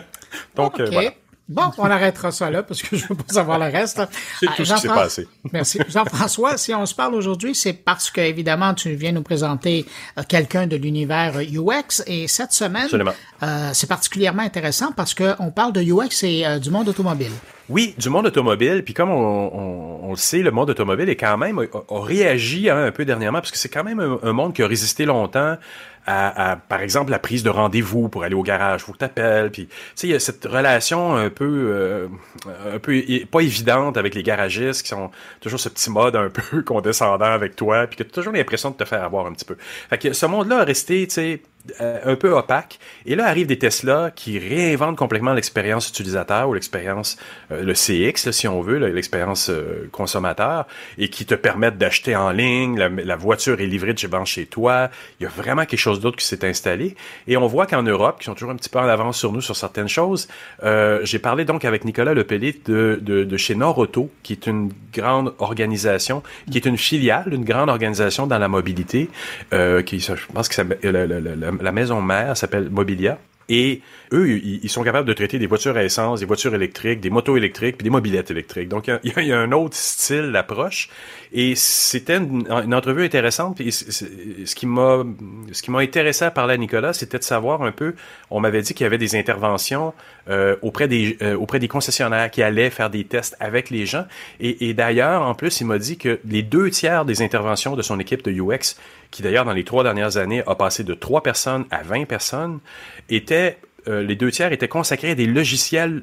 Donc euh, voilà. Bon, on arrêtera ça là parce que je veux pas savoir le reste. C'est tout ce qui s'est passé. Merci. Jean-François, si on se parle aujourd'hui, c'est parce que, évidemment, tu viens nous présenter euh, quelqu'un de l'univers UX et cette semaine, euh, c'est particulièrement intéressant parce qu'on parle de UX et euh, du monde automobile. Oui, du monde automobile. Puis comme on, le sait, le monde automobile est quand même a, réagi hein, un peu dernièrement parce que c'est quand même un, monde qui a résisté longtemps à, par exemple, la prise de rendez-vous pour aller au garage, faut que t'appelles. Puis, tu sais, il y a cette relation un peu, euh, un peu pas évidente avec les garagistes qui sont toujours ce petit mode un peu condescendant avec toi, puis que as toujours l'impression de te faire avoir un petit peu. Fait que ce monde-là a resté, tu sais, un peu opaque. Et là arrivent des Tesla qui réinventent complètement l'expérience utilisateur ou l'expérience, euh, le CX, si on veut, l'expérience euh, consommateur, et qui te permettent d'acheter en ligne, la, voiture est livrée devant chez toi. Il y a vraiment quelque chose d'autre qui s'est installé. Et on voit qu'en Europe, qui sont toujours un petit peu en avance sur nous sur certaines choses, j'ai parlé donc avec Nicolas Lepellet de, de, de chez Norauto, qui est une grande organisation, qui est une filiale, une grande organisation dans la mobilité, qui, je pense que ça, la maison mère s'appelle Mobilia. Et eux, ils sont capables de traiter des voitures à essence, des voitures électriques, des motos électriques, puis des mobilettes électriques. Donc, il y, a un autre style d'approche. Et c'était une, entrevue intéressante. Puis ce qui m'a, ce qui m'a intéressé à parler à Nicolas, c'était de savoir un peu. On m'avait dit qu'il y avait des interventions euh, auprès des euh, auprès des concessionnaires qui allaient faire des tests avec les gens. Et, et d'ailleurs, en plus, il m'a dit que les deux tiers des interventions de son équipe de UX, qui d'ailleurs dans les trois dernières années a passé de trois personnes à 20 personnes, étaient euh, les deux tiers étaient consacrés à des logiciels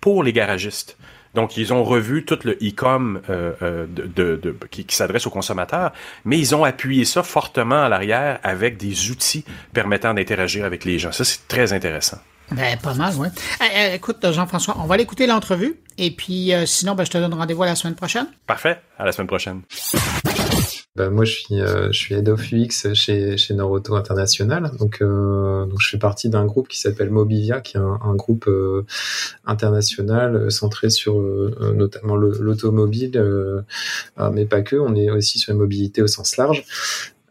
pour les garagistes. Donc, ils ont revu tout le e-com euh, euh, de, qui, s'adresse aux consommateurs, mais ils ont appuyé ça fortement à l'arrière avec des outils permettant d'interagir avec les gens. Ça, c'est très intéressant. Ben, pas mal, oui. écoute, Jean-François, on va aller écouter l'entrevue. Et puis, sinon, ben, je te donne rendez-vous à la semaine prochaine. Parfait. À la semaine prochaine. Bah, moi, je suis, euh, je suis head of UX chez, chez Noroto International. Donc, euh, donc, je fais partie d'un groupe qui s'appelle Mobivia, qui est un, un groupe euh, international euh, centré sur notamment l'automobile, mais pas que. On est aussi sur la mobilité au sens large.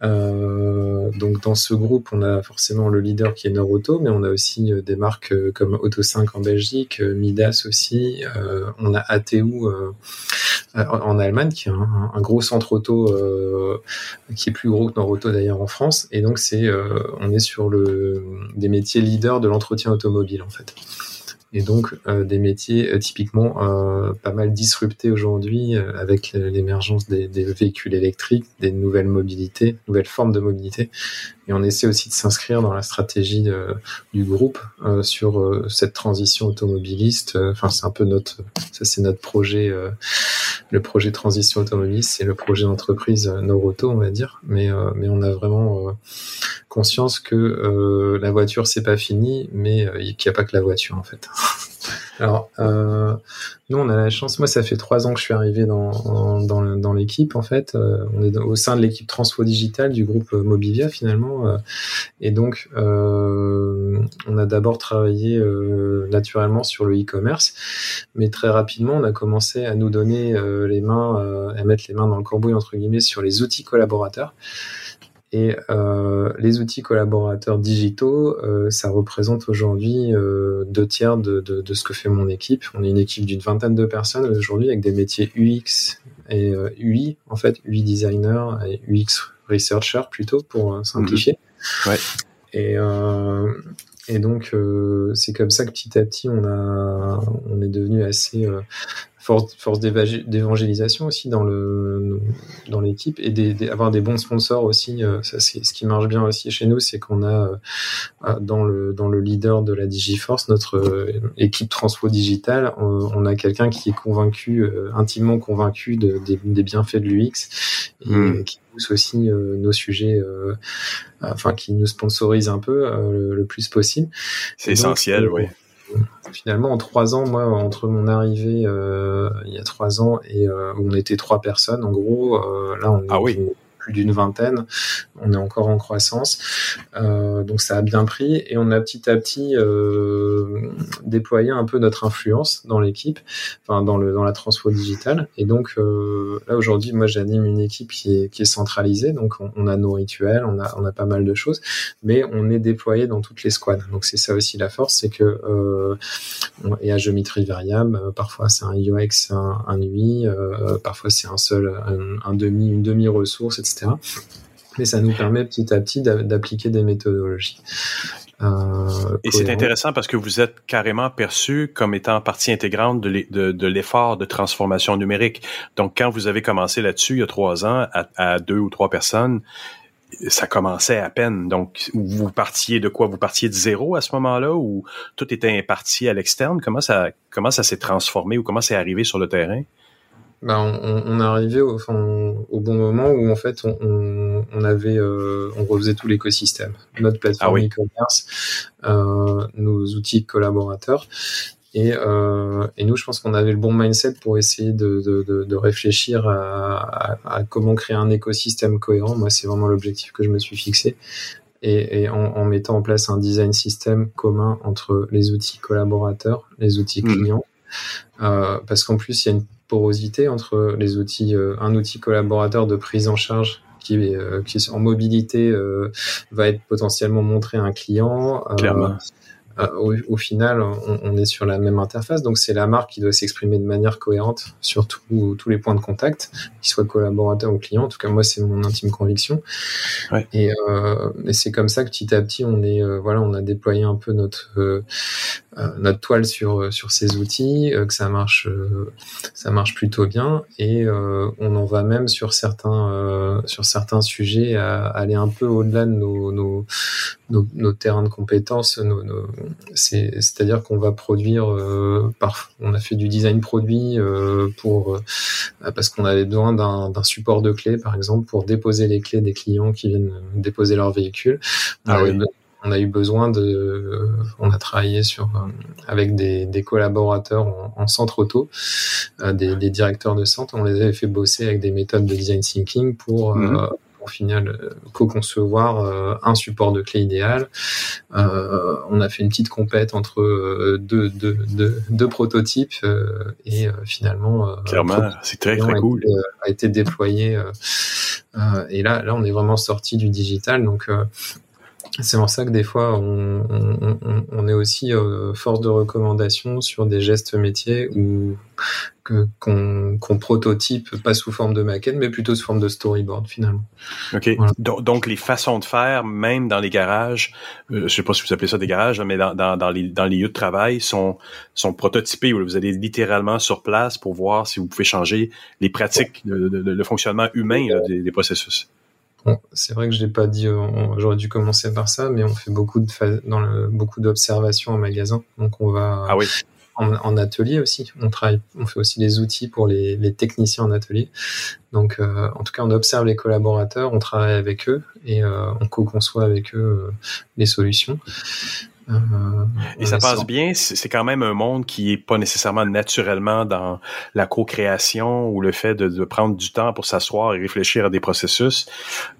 Euh, donc dans ce groupe, on a forcément le leader qui est Norauto, mais on a aussi euh, des marques euh, comme Auto5 en Belgique, Midas aussi. on a ATU en Allemagne, qui est un, gros centre auto qui est plus gros que Norauto d'ailleurs en France. Et donc c'est, on est sur le des métiers leaders de l'entretien automobile en fait. Et donc des métiers typiquement pas mal disruptés aujourd'hui avec l'émergence des, des, véhicules électriques, des nouvelles mobilités, nouvelles formes de mobilité. Et on essaie aussi de s'inscrire dans la stratégie du groupe sur cette transition automobiliste. Enfin, c'est un peu notre, ça c'est notre projet, le projet transition automobiliste, c'est le projet d'entreprise Noroto, on va dire. Mais mais on a vraiment conscience que euh, la voiture c'est pas fini, mais euh, qu'il n'y a pas que la voiture en fait. Alors, euh, nous, on a la chance. Moi, ça fait trois ans que je suis arrivé dans, dans, l'équipe, en fait. Euh, on est au sein de l'équipe Transfo Digital du groupe Mobivia, finalement. Euh, et donc, euh, on a d'abord travaillé naturellement sur le e-commerce, mais très rapidement, on a commencé à nous donner les mains, à mettre les mains dans le cambouis, entre guillemets, sur les outils collaborateurs. Et euh, les outils collaborateurs digitaux, euh, ça représente aujourd'hui euh, deux tiers de, de, de, ce que fait mon équipe. On est une équipe d'une vingtaine de personnes aujourd'hui avec des métiers UX et UI, en fait, UI designer et UX researcher plutôt pour simplifier. Mhm. Ouais. Et, et donc c'est comme ça que petit à petit on a on est devenu assez force, force d'évangélisation aussi dans le dans l'équipe et des, avoir des bons sponsors aussi. Euh, ça, c'est ce qui marche bien aussi chez nous, c'est qu'on a euh, euh, dans le dans le leader de la DigiForce, notre équipe transfo digital, on, a quelqu'un qui est convaincu, intimement convaincu de, des, bienfaits de l'UX et hmm. qui pousse aussi nos sujets, enfin qui nous sponsorise un peu le, plus possible. C'est essentiel, oui finalement, en trois ans, moi, entre mon arrivée euh, il y a trois ans et euh, où on était trois personnes, en gros, euh, là, on ah oui plus d'une vingtaine. On est encore en croissance. Euh, donc ça a bien pris et on a petit à petit euh, déployé un peu notre influence dans l'équipe, enfin dans, le, dans la transfo digitale. Et donc euh, là aujourd'hui, moi j'anime une équipe qui est, centralisée. Donc on, a nos rituels, on a, on a pas mal de choses, mais on est déployé dans toutes les squads. Donc c'est ça aussi la force, c'est que et à géométrie variable, parfois c'est un UX, un, un UI, parfois c'est un seul, un, un demi, une demi ressource, etc. Mais ça nous permet petit à petit d'appliquer des méthodologies. Euh, et c'est intéressant parce que vous êtes carrément perçu comme étant partie intégrante de l'effort de, transformation numérique. Donc, quand vous avez commencé là-dessus il y a trois ans à, deux ou trois personnes, ça commençait à peine. Donc, vous partiez de quoi? Vous partiez de zéro à ce moment-là ou tout était imparti à l'externe? Comment ça comment ça s'est transformé ou comment c'est arrivé sur le terrain? Bah, on, on, est arrivé au, au, bon moment où en fait on, on avait euh, on refaisait tout l'écosystème, notre plateforme ah e-commerce, euh, nos outils collaborateurs. Et, euh, et, nous, je pense qu'on avait le bon mindset pour essayer de, de, de, de réfléchir à, à, à, comment créer un écosystème cohérent. Moi, c'est vraiment l'objectif que je me suis fixé. Et, et en, en, mettant en place un design système commun entre les outils collaborateurs, les outils mmh. clients. Parce qu'en plus, il y a une porosité entre les outils, euh, un outil collaborateur de prise en charge qui, euh, qui en mobilité euh, va être potentiellement montré à un client. Au, au, final, on, on, est sur la même interface, donc c'est la marque qui doit s'exprimer de manière cohérente sur tous les points de contact, qu'ils soient collaborateurs ou clients. En tout cas, moi, c'est mon intime conviction. Ouais. Et, euh, et c'est comme ça que petit à petit, on est, voilà, on a déployé un peu notre notre toile sur euh, sur ces outils, euh, que ça marche ça marche plutôt bien et on en va même sur certains sur certains sujets à aller un peu au-delà de nos nos, nos, nos, terrains de compétences. Nos, nos c'est-à-dire qu'on va produire par, on a fait du design produit pour parce qu'on avait besoin d'un support de clés par exemple pour déposer les clés des clients qui viennent déposer leur véhicule. Ah oui on a eu besoin de, on a travaillé sur euh, avec des, des collaborateurs en, en, centre auto, euh, des, des, directeurs de centre. On les avait fait bosser avec des méthodes de design thinking pour mmh. au final co-concevoir un support de clé idéal. Euh, on a fait une petite compète entre deux, deux, deux, deux prototypes et finalement c'est très très cool a été, a été déployé et là là on est vraiment sorti du digital donc c'est pour ça que des fois, on, on, on est aussi euh, force de recommandation sur des gestes métiers ou qu'on prototype pas sous forme de maquette, mais plutôt sous forme de storyboard finalement. Ok. Donc, les façons de faire, même dans les garages, euh, je sais pas si vous appelez ça des garages, mais dans, dans, dans, les, dans les lieux de travail, sont sont prototypés. Où vous allez littéralement sur place pour voir si vous pouvez changer les pratiques, le, le, fonctionnement humain des, des processus c'est vrai que je l'ai pas dit, euh, j'aurais dû commencer par ça, mais on fait beaucoup de dans le, beaucoup d'observations en magasin. Donc on va ah oui. en, atelier aussi. On travaille, on fait aussi les outils pour les, les techniciens en atelier. Donc euh, en tout cas, on observe les collaborateurs, on travaille avec eux et euh, on co-conçoit avec eux les solutions. Euh, et ça passe bien? C'est quand même un monde qui est pas nécessairement naturellement dans la co-création ou le fait de, prendre du temps pour s'asseoir et réfléchir à des processus.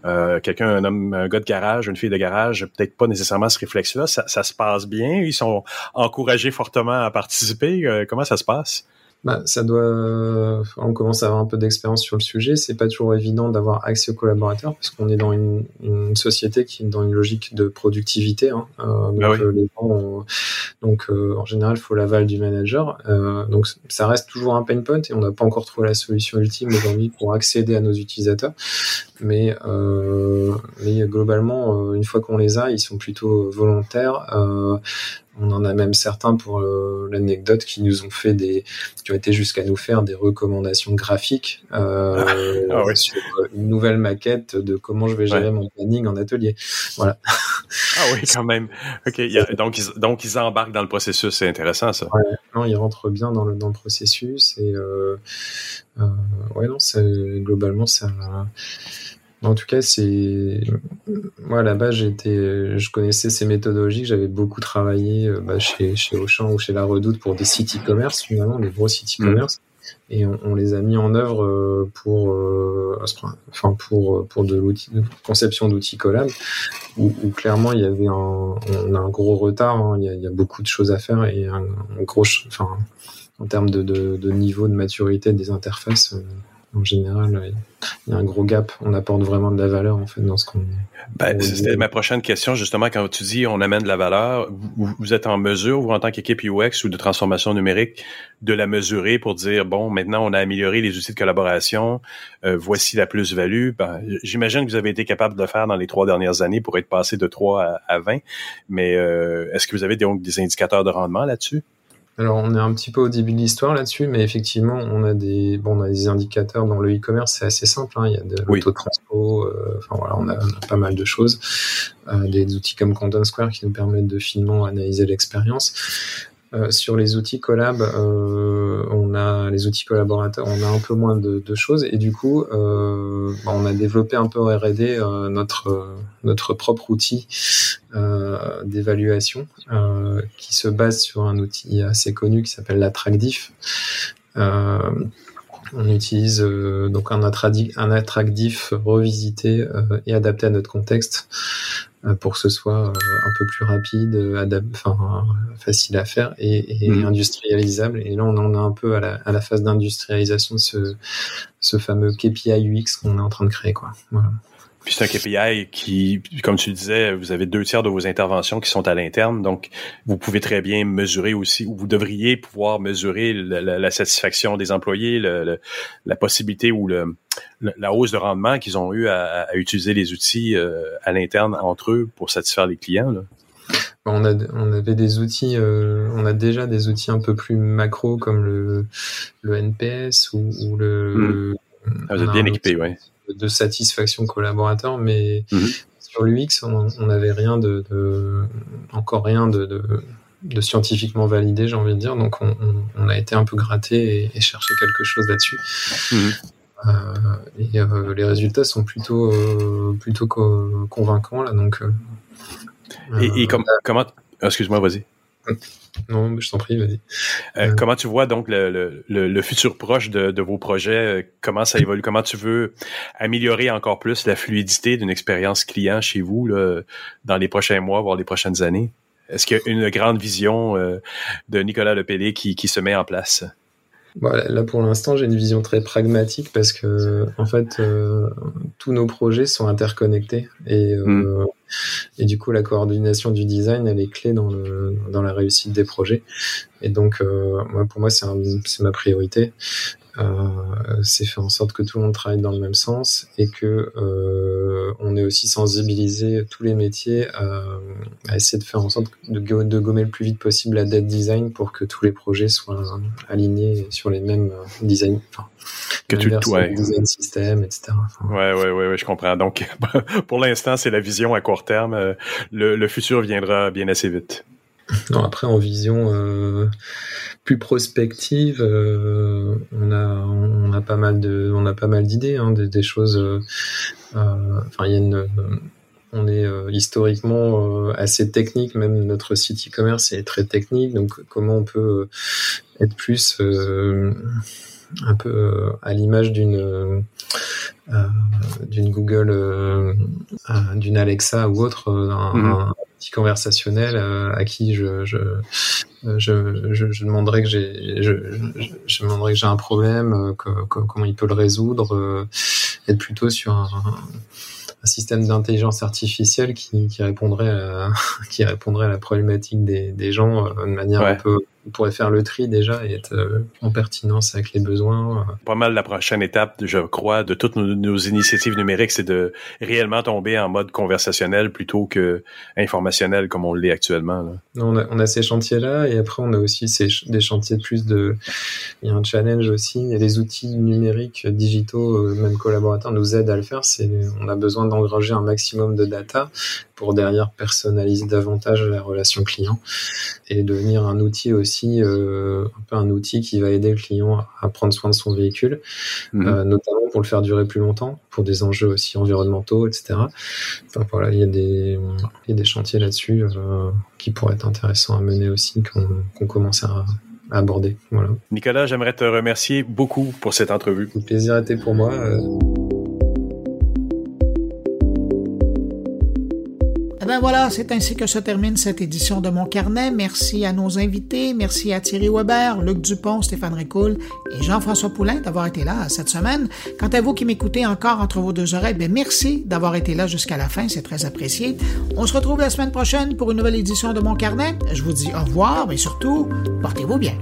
Euh, Quelqu'un, un homme, un gars de garage, une fille de garage, peut-être pas nécessairement ce réflexe-là. Ça, ça, se passe bien? Ils sont encouragés fortement à participer? Euh, comment ça se passe? Bah, ça doit. On commence à avoir un peu d'expérience sur le sujet. C'est pas toujours évident d'avoir accès aux collaborateurs parce qu'on est dans une, une, société qui est dans une logique de productivité. Hein. Euh, donc, ah euh, les gens donc euh, en général, il faut l'aval du manager. Euh, donc ça reste toujours un pain point et on n'a pas encore trouvé la solution ultime aujourd'hui pour accéder à nos utilisateurs. Mais, mais globalement, une fois qu'on les a, ils sont plutôt volontaires. On en a même certains pour euh, l'anecdote qui nous ont fait des, qui ont été jusqu'à nous faire des recommandations graphiques euh, ah, ah sur une nouvelle maquette de comment je vais gérer mon planning en atelier. Voilà. Ah oui, quand même. Ok. donc, ils, donc ils embarquent dans le processus. C'est intéressant ça. Ouais, non, ils rentrent bien dans le dans le processus et euh, euh ouais non, c'est globalement ça. En tout cas, c'est moi là-bas, j'étais, je connaissais ces méthodologies, j'avais beaucoup travaillé euh, bah, chez chez Auchan ou chez La Redoute pour des sites e-commerce finalement, des gros sites mmh. e-commerce, et on, les a mis en œuvre euh, pour, euh, enfin pour pour de l'outil, conception d'outils collab, où, clairement il y avait un, on a un gros retard, hein. il, y a, beaucoup de choses à faire et un, gros, enfin en termes de, de, de, niveau de maturité des interfaces en général, il y a un gros gap. On apporte vraiment de la valeur en fait dans ce qu'on. Ben, c'était ma prochaine question justement quand tu dis on amène de la valeur. Vous, êtes en mesure, vous en tant qu'équipe UX ou de transformation numérique, de la mesurer pour dire bon maintenant on a amélioré les outils de collaboration. Euh, voici la plus-value. Ben, J'imagine que vous avez été capable de le faire dans les trois dernières années pour être passé de 3 à, 20. Mais euh, est-ce que vous avez donc des indicateurs de rendement là-dessus? Alors, on est un petit peu au début de l'histoire là-dessus, mais effectivement, on a des, bon, on a des indicateurs dans le e-commerce, c'est assez simple. Hein. Il y a de l'autotranspo, euh, enfin voilà, on a, pas mal de choses. Euh, des outils comme Content Square qui nous permettent de finement analyser l'expérience. Euh, sur les outils collab, euh, on a les outils collaborateurs, on a un peu moins de, choses et du coup, euh, bah, on a développé un peu en R&D notre propre outil d'évaluation qui se base sur un outil assez connu qui s'appelle la TrackDiff. On utilise donc un, attractif revisité et adapté à notre contexte pour que ce soit euh, un peu plus rapide, enfin facile à faire et, et mmh. industrialisable. Et là, on en est un peu à la, à la phase d'industrialisation de ce, ce fameux KPI UX qu'on est en train de créer, quoi. Voilà. Puis c'est un KPI qui, comme tu le disais, vous avez deux tiers de vos interventions qui sont à l'interne, donc vous pouvez très bien mesurer aussi, ou vous devriez pouvoir mesurer la, satisfaction des employés, le, la possibilité ou le, la hausse de rendement qu'ils ont eu à, utiliser les outils euh, à l'interne entre eux pour satisfaire les clients. Là. On, a, on avait des outils, euh, on a déjà des outils un peu plus macro comme le, le NPS ou, ou le. Mmh. Ah, vous êtes bien équipé, oui de satisfaction collaborateur, mais mhm. sur l'UX, on n'avait rien de, encore rien de, de, scientifiquement validé, j'ai envie de dire. Donc, on, a été un peu gratté et, et cherché quelque chose là-dessus. Mhm. Euh, et euh, les résultats sont plutôt, euh, plutôt convaincants là. Donc, et, comment, excuse-moi, vas-y. Non, je t'en prie, vas-y. Euh, euh. Comment tu vois donc le, le, le futur proche de, de, vos projets? Euh, comment ça évolue? Comment tu veux améliorer encore plus la fluidité d'une expérience client chez vous là, dans les prochains mois, voire les prochaines années? Est-ce qu'il y a une grande vision de Nicolas Lepellé qui, qui se met en place? là, pour l'instant, j'ai une vision très pragmatique parce que, en fait, tous nos projets sont interconnectés et hmm Et du coup, la coordination du design, elle est clé dans, le, dans la réussite des projets. Et donc, euh, moi, pour moi, c'est ma priorité. Euh, c'est faire en sorte que tout le monde travaille dans le même sens et que euh, on est aussi sensibilisé tous les métiers à, à, essayer de faire en sorte de, de, gommer le plus vite possible la dead design pour que tous les projets soient alignés sur les mêmes designs. Enfin, que tu ouais. design système, etc. Enfin, ouais, ouais, ouais, ouais, je comprends. Donc, pour l'instant, c'est la vision à court terme. Le, le futur viendra bien assez vite. Non, après en vision euh, plus prospective, euh, on a on a pas mal de on a pas mal d'idées, hein, des, des, choses. Euh, enfin, il y a une on est euh, historiquement assez technique, même notre site e-commerce est très technique. Donc, comment on peut être plus un peu à l'image d'une d'une Google, d'une Alexa ou autre, un, mm-hmm. un conversationnel euh, à qui je je, je, je, demanderais que j'ai je, je, demanderais que j'ai un problème, euh, que, comment il peut le résoudre, euh, être plutôt sur un, un système d'intelligence artificielle qui, qui répondrait à, qui répondrait à la problématique des, des gens de manière un peu on pourrait faire le tri déjà et être euh, en pertinence avec les besoins. Euh. Pas mal la prochaine étape, je crois, de toutes nos, initiatives numériques, c'est de réellement tomber en mode conversationnel plutôt que informationnel comme on l'est actuellement. Là. On, a, on a ces chantiers-là et après on a aussi ces, des chantiers de plus de... Il y a un challenge aussi, il y a des outils numériques digitaux, euh, même collaborateurs nous aident à le faire. C'est On a besoin d'engranger un maximum de data pour derrière personnaliser davantage la relation client et devenir un outil aussi, euh, un peu un outil qui va aider le client à prendre soin de son véhicule, mhm. euh, notamment pour le faire durer plus longtemps, pour des enjeux aussi environnementaux, etc. Enfin, voilà, il y a des, il y a des chantiers là-dessus euh, qui pourraient être intéressants à mener aussi, qu'on commence à, aborder. Voilà. Nicolas, j'aimerais te remercier beaucoup pour cette entrevue. Le plaisir était pour moi. Ben voilà, c'est ainsi que se termine cette édition de Mon Carnet. Merci à nos invités, merci à Thierry Weber, Luc Dupont, Stéphane Ricoul et Jean-François Poulain d'avoir été là cette semaine. Quant à vous qui m'écoutez encore entre vos deux oreilles, ben merci d'avoir été là jusqu'à la fin, c'est très apprécié. On se retrouve la semaine prochaine pour une nouvelle édition de Mon Carnet. Je vous dis au revoir, mais surtout, portez-vous bien.